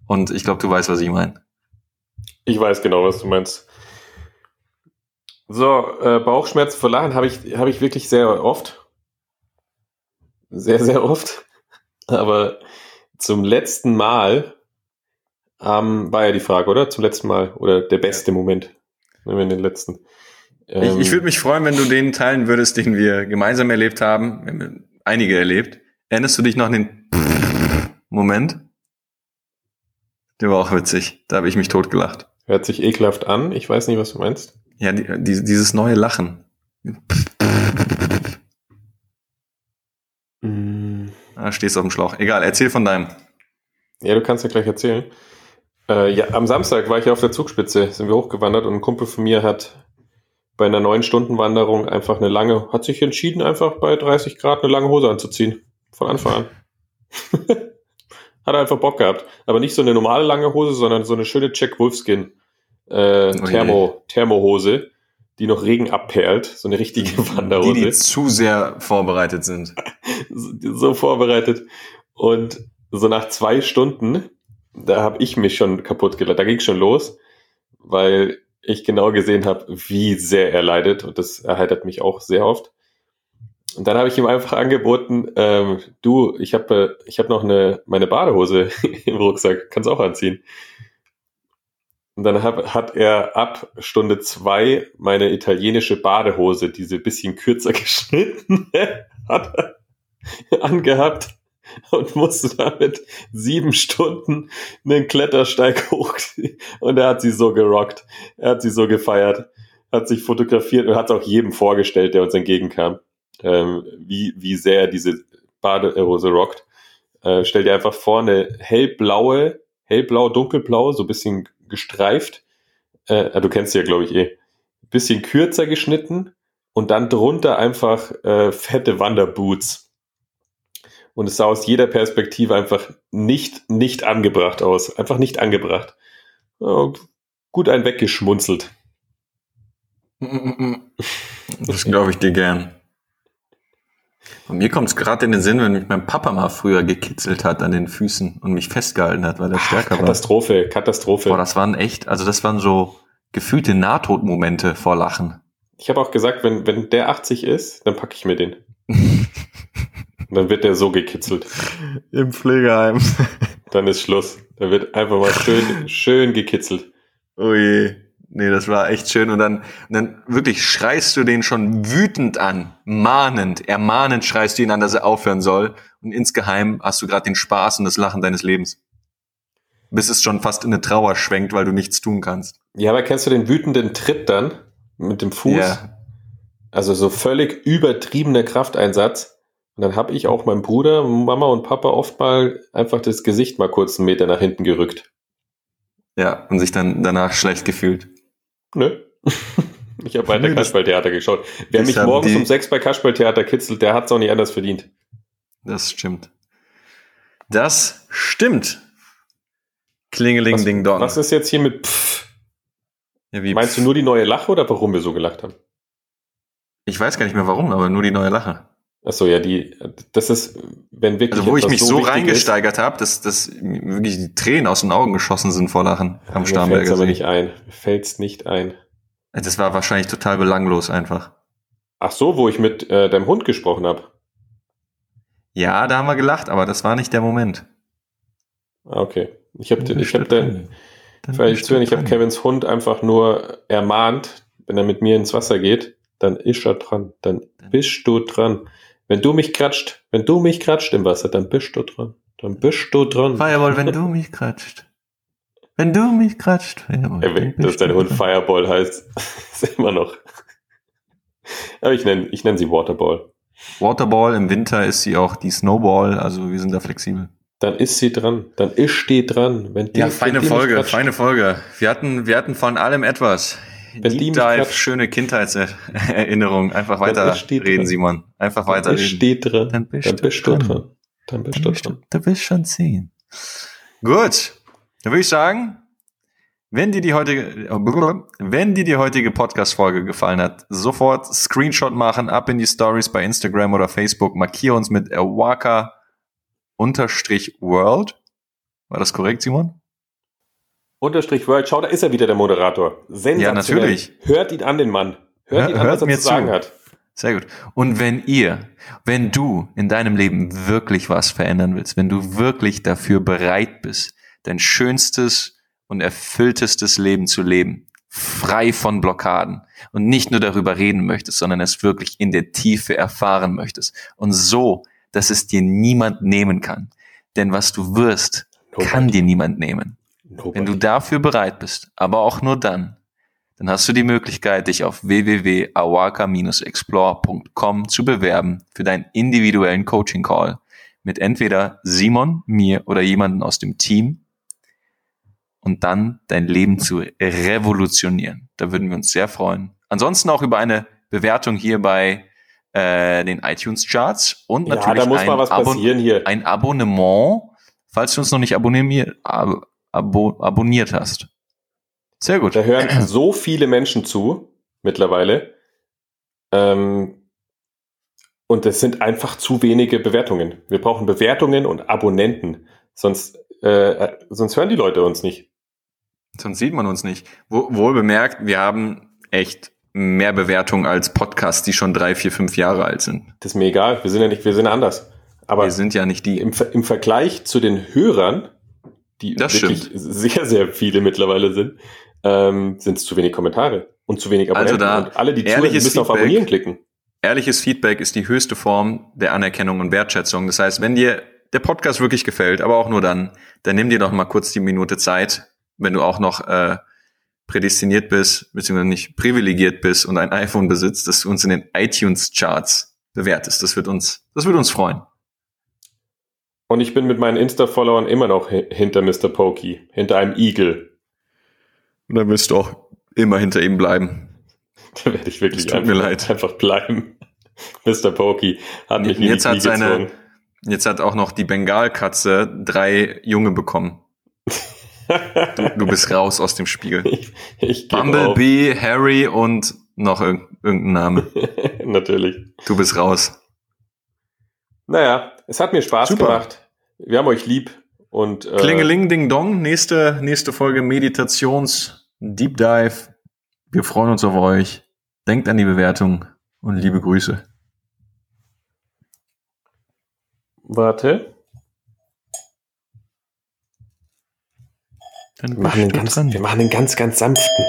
Und ich glaube, du weißt, was ich meine. Ich weiß genau, was du meinst. So, äh, Bauchschmerzen vor Lachen habe ich, hab ich wirklich sehr oft. Sehr, sehr oft. Aber zum letzten Mal ähm, war ja die Frage, oder? Zum letzten Mal. Oder der beste Moment. Nehmen wir den letzten. Ähm, ich ich würde mich freuen, wenn du den teilen würdest, den wir gemeinsam erlebt haben. Wir haben einige erlebt. Erinnerst du dich noch an den Moment? Der war auch witzig. Da habe ich mich totgelacht. Hört sich ekelhaft an. Ich weiß nicht, was du meinst. Ja, die, die, dieses neue Lachen. Mm. Ah, stehst auf dem Schlauch. Egal, erzähl von deinem. Ja, du kannst ja gleich erzählen. Äh, ja, am Samstag war ich auf der Zugspitze, sind wir hochgewandert und ein Kumpel von mir hat bei einer neun Stunden Wanderung einfach eine lange, hat sich entschieden, einfach bei 30 Grad eine lange Hose anzuziehen. Von Anfang an. [laughs] hat er einfach Bock gehabt. Aber nicht so eine normale lange Hose, sondern so eine schöne Jack Wolfskin äh, oh Thermo, Thermohose, die noch Regen abperlt. So eine richtige Wanderhose. Die, die zu sehr vorbereitet sind. [laughs] so vorbereitet. Und so nach zwei Stunden, da habe ich mich schon kaputt gelacht. Da ging schon los, weil ich genau gesehen habe, wie sehr er leidet. Und das erheitert mich auch sehr oft. Und dann habe ich ihm einfach angeboten, ähm, du, ich habe ich hab noch eine, meine Badehose [laughs] im Rucksack, kannst auch anziehen. Und dann hab, hat er ab Stunde zwei meine italienische Badehose, diese bisschen kürzer [laughs] geschnitten, hat angehabt und musste damit sieben Stunden einen Klettersteig hoch. Und er hat sie so gerockt. Er hat sie so gefeiert, hat sich fotografiert und hat es auch jedem vorgestellt, der uns entgegenkam ähm, wie, wie sehr diese Badehose rockt. Äh, stell dir einfach vor, eine hellblaue, hellblau, dunkelblau, so ein bisschen gestreift. Äh, du kennst sie ja, glaube ich, eh. Bisschen kürzer geschnitten und dann drunter einfach äh, fette Wanderboots. Und es sah aus jeder Perspektive einfach nicht, nicht angebracht aus. Einfach nicht angebracht. Oh, gut ein weggeschmunzelt. [laughs] Das glaube ich dir gern. Und mir kommt es gerade in den Sinn, wenn mich mein Papa mal früher gekitzelt hat an den Füßen und mich festgehalten hat, weil er stärker Katastrophe, war. Katastrophe, Katastrophe. Boah, das waren echt, also das waren so gefühlte Nahtodmomente vor Lachen. Ich habe auch gesagt, wenn, wenn der 80 ist, dann packe ich mir den. [laughs] dann wird der so gekitzelt. Im Pflegeheim. [laughs] dann ist Schluss. Dann wird einfach mal schön, schön gekitzelt. Oh je. Nee, das war echt schön. Und dann, und dann wirklich schreist du den schon wütend an, mahnend, ermahnend schreist du ihn an, dass er aufhören soll. Und insgeheim hast du gerade den Spaß und das Lachen deines Lebens. Bis es schon fast in eine Trauer schwenkt, weil du nichts tun kannst. Ja, aber kennst du den wütenden Tritt dann mit dem Fuß? Ja. Also so völlig übertriebener Krafteinsatz. Und dann habe ich auch meinem Bruder, Mama und Papa oft mal einfach das Gesicht mal kurz einen Meter nach hinten gerückt. Ja, und sich dann danach schlecht gefühlt. Nö. [laughs] Ich habe weiter Kasperltheater geschaut. Wer mich morgens um sechs bei Kasperltheater kitzelt, der hat es auch nicht anders verdient. Das stimmt. Das stimmt. Klingeling was, ding dong. Was ist jetzt hier mit Pff? Ja, Meinst pff? du nur die neue Lache oder warum wir so gelacht haben? Ich weiß gar nicht mehr warum, aber nur die neue Lache. Achso, ja, die, das ist, wenn wirklich. Also, wo ich mich so, so reingesteigert habe, dass, dass wirklich die Tränen aus den Augen geschossen sind vor Lachen ja, am Starnberger. Fällt's aber nicht ein. Fällt's nicht ein. Das war wahrscheinlich total belanglos einfach. Ach so, wo ich mit äh, deinem Hund gesprochen habe. Ja, da haben wir gelacht, aber das war nicht der Moment. Ah, okay. Ich habe ich hab den, ich, ich habe Kevins Hund einfach nur ermahnt, wenn er mit mir ins Wasser geht, dann ist er dran, dann bist du dran. Wenn du mich kratscht, wenn du mich kratscht im Wasser, dann bist du dran. Dann bist du dran. Fireball, wenn du mich kratscht. Wenn du mich kratscht, Fireball. Ey, dass dein Hund Fireball heißt, [laughs] ist immer noch. Aber ich nenne ich nenn sie Waterball. Waterball, im Winter ist sie auch die Snowball, also wir sind da flexibel. Dann ist sie dran, dann ist die dran. Wenn die, ja, feine Folge, feine Folge. Wir hatten, wir hatten von allem etwas. Wenn Deep Dive, schöne Kindheitserinnerung. Einfach weiter reden, Simon. Einfach weiter reden. Steht dran. Dann bist, dann bist du dran. dran. Dann bist du schon. Du wirst schon sehen. Gut. Dann würde ich sagen, wenn dir die heutige, wenn dir die heutige Podcast-Folge gefallen hat, sofort Screenshot machen, ab in die Stories bei Instagram oder Facebook, markiere uns mit Awaka unterstrich World. War das korrekt, Simon? Unterstrich World, schau, da ist er wieder, der Moderator. Sensationell. Ja, natürlich. Hört ihn an, den Mann. Hört ihn an, hört was er mir zu sagen zu. hat. Sehr gut. Und wenn ihr, wenn du in deinem Leben wirklich was verändern willst, wenn du wirklich dafür bereit bist, dein schönstes und erfülltestes Leben zu leben, frei von Blockaden und nicht nur darüber reden möchtest, sondern es wirklich in der Tiefe erfahren möchtest und so, dass es dir niemand nehmen kann. Denn was du wirst, kann dir niemand nehmen. Wenn du dafür bereit bist, aber auch nur dann, dann hast du die Möglichkeit, dich auf www.awaka-explore.com zu bewerben für deinen individuellen Coaching Call mit entweder Simon, mir oder jemanden aus dem Team und dann dein Leben zu revolutionieren. Da würden wir uns sehr freuen. Ansonsten auch über eine Bewertung hier bei äh, den iTunes Charts und Ja, natürlich muss ein, Abon ein Abonnement, falls du uns noch nicht abonniert, ab, abo, abonniert hast. Sehr gut. Da hören [clears throat] so viele Menschen zu mittlerweile. Ähm, und es sind einfach zu wenige Bewertungen. Wir brauchen Bewertungen und Abonnenten. Sonst, äh, sonst hören die Leute uns nicht. Sonst sieht man uns nicht. Wo, wohl bemerkt, wir haben echt mehr Bewertungen als Podcasts, die schon drei, vier, fünf Jahre alt sind. Das ist mir egal. Wir sind ja nicht, wir sind anders. Aber wir sind ja nicht die. im, im Vergleich zu den Hörern, die Das wirklich [laughs] sehr, sehr viele mittlerweile sind, ähm, sind es zu wenig Kommentare und zu wenig Also Abonnenten. da und alle, die zuhören, müssen auf Feedback. Abonnieren klicken. Ehrliches Feedback ist die höchste Form der Anerkennung und Wertschätzung. Das heißt, wenn dir der Podcast wirklich gefällt, aber auch nur dann, dann nimm dir doch mal kurz die Minute Zeit, wenn du auch noch äh, prädestiniert bist, beziehungsweise nicht privilegiert bist und ein iPhone besitzt, dass du uns in den iTunes-Charts bewertest. Das wird uns, das wird uns freuen. Und ich bin mit meinen Insta-Followern immer noch hi- hinter Mr. Pokey, hinter einem Igel. Und dann wirst du auch immer hinter ihm bleiben. [laughs] Da werde ich wirklich einfach, mir leid. einfach bleiben. [laughs] Mr. Pokey hat mich Jetzt die hat seine, jetzt hat auch noch die Bengalkatze drei Junge bekommen. Du, [laughs] du bist raus aus dem Spiel. ich ich gebe auf. Bumblebee, Harry und noch irg irgendein Name. Natürlich. Du bist raus. Naja, es hat mir Spaß Super. gemacht. Wir haben euch lieb und äh, Klingeling, Ding Dong. Nächste, nächste Folge Meditations Deep Dive. Wir freuen uns auf euch. Denkt an die Bewertung und liebe Grüße. Warte. Dann Wir machen, du ganz, dran. wir machen einen ganz, ganz sanften.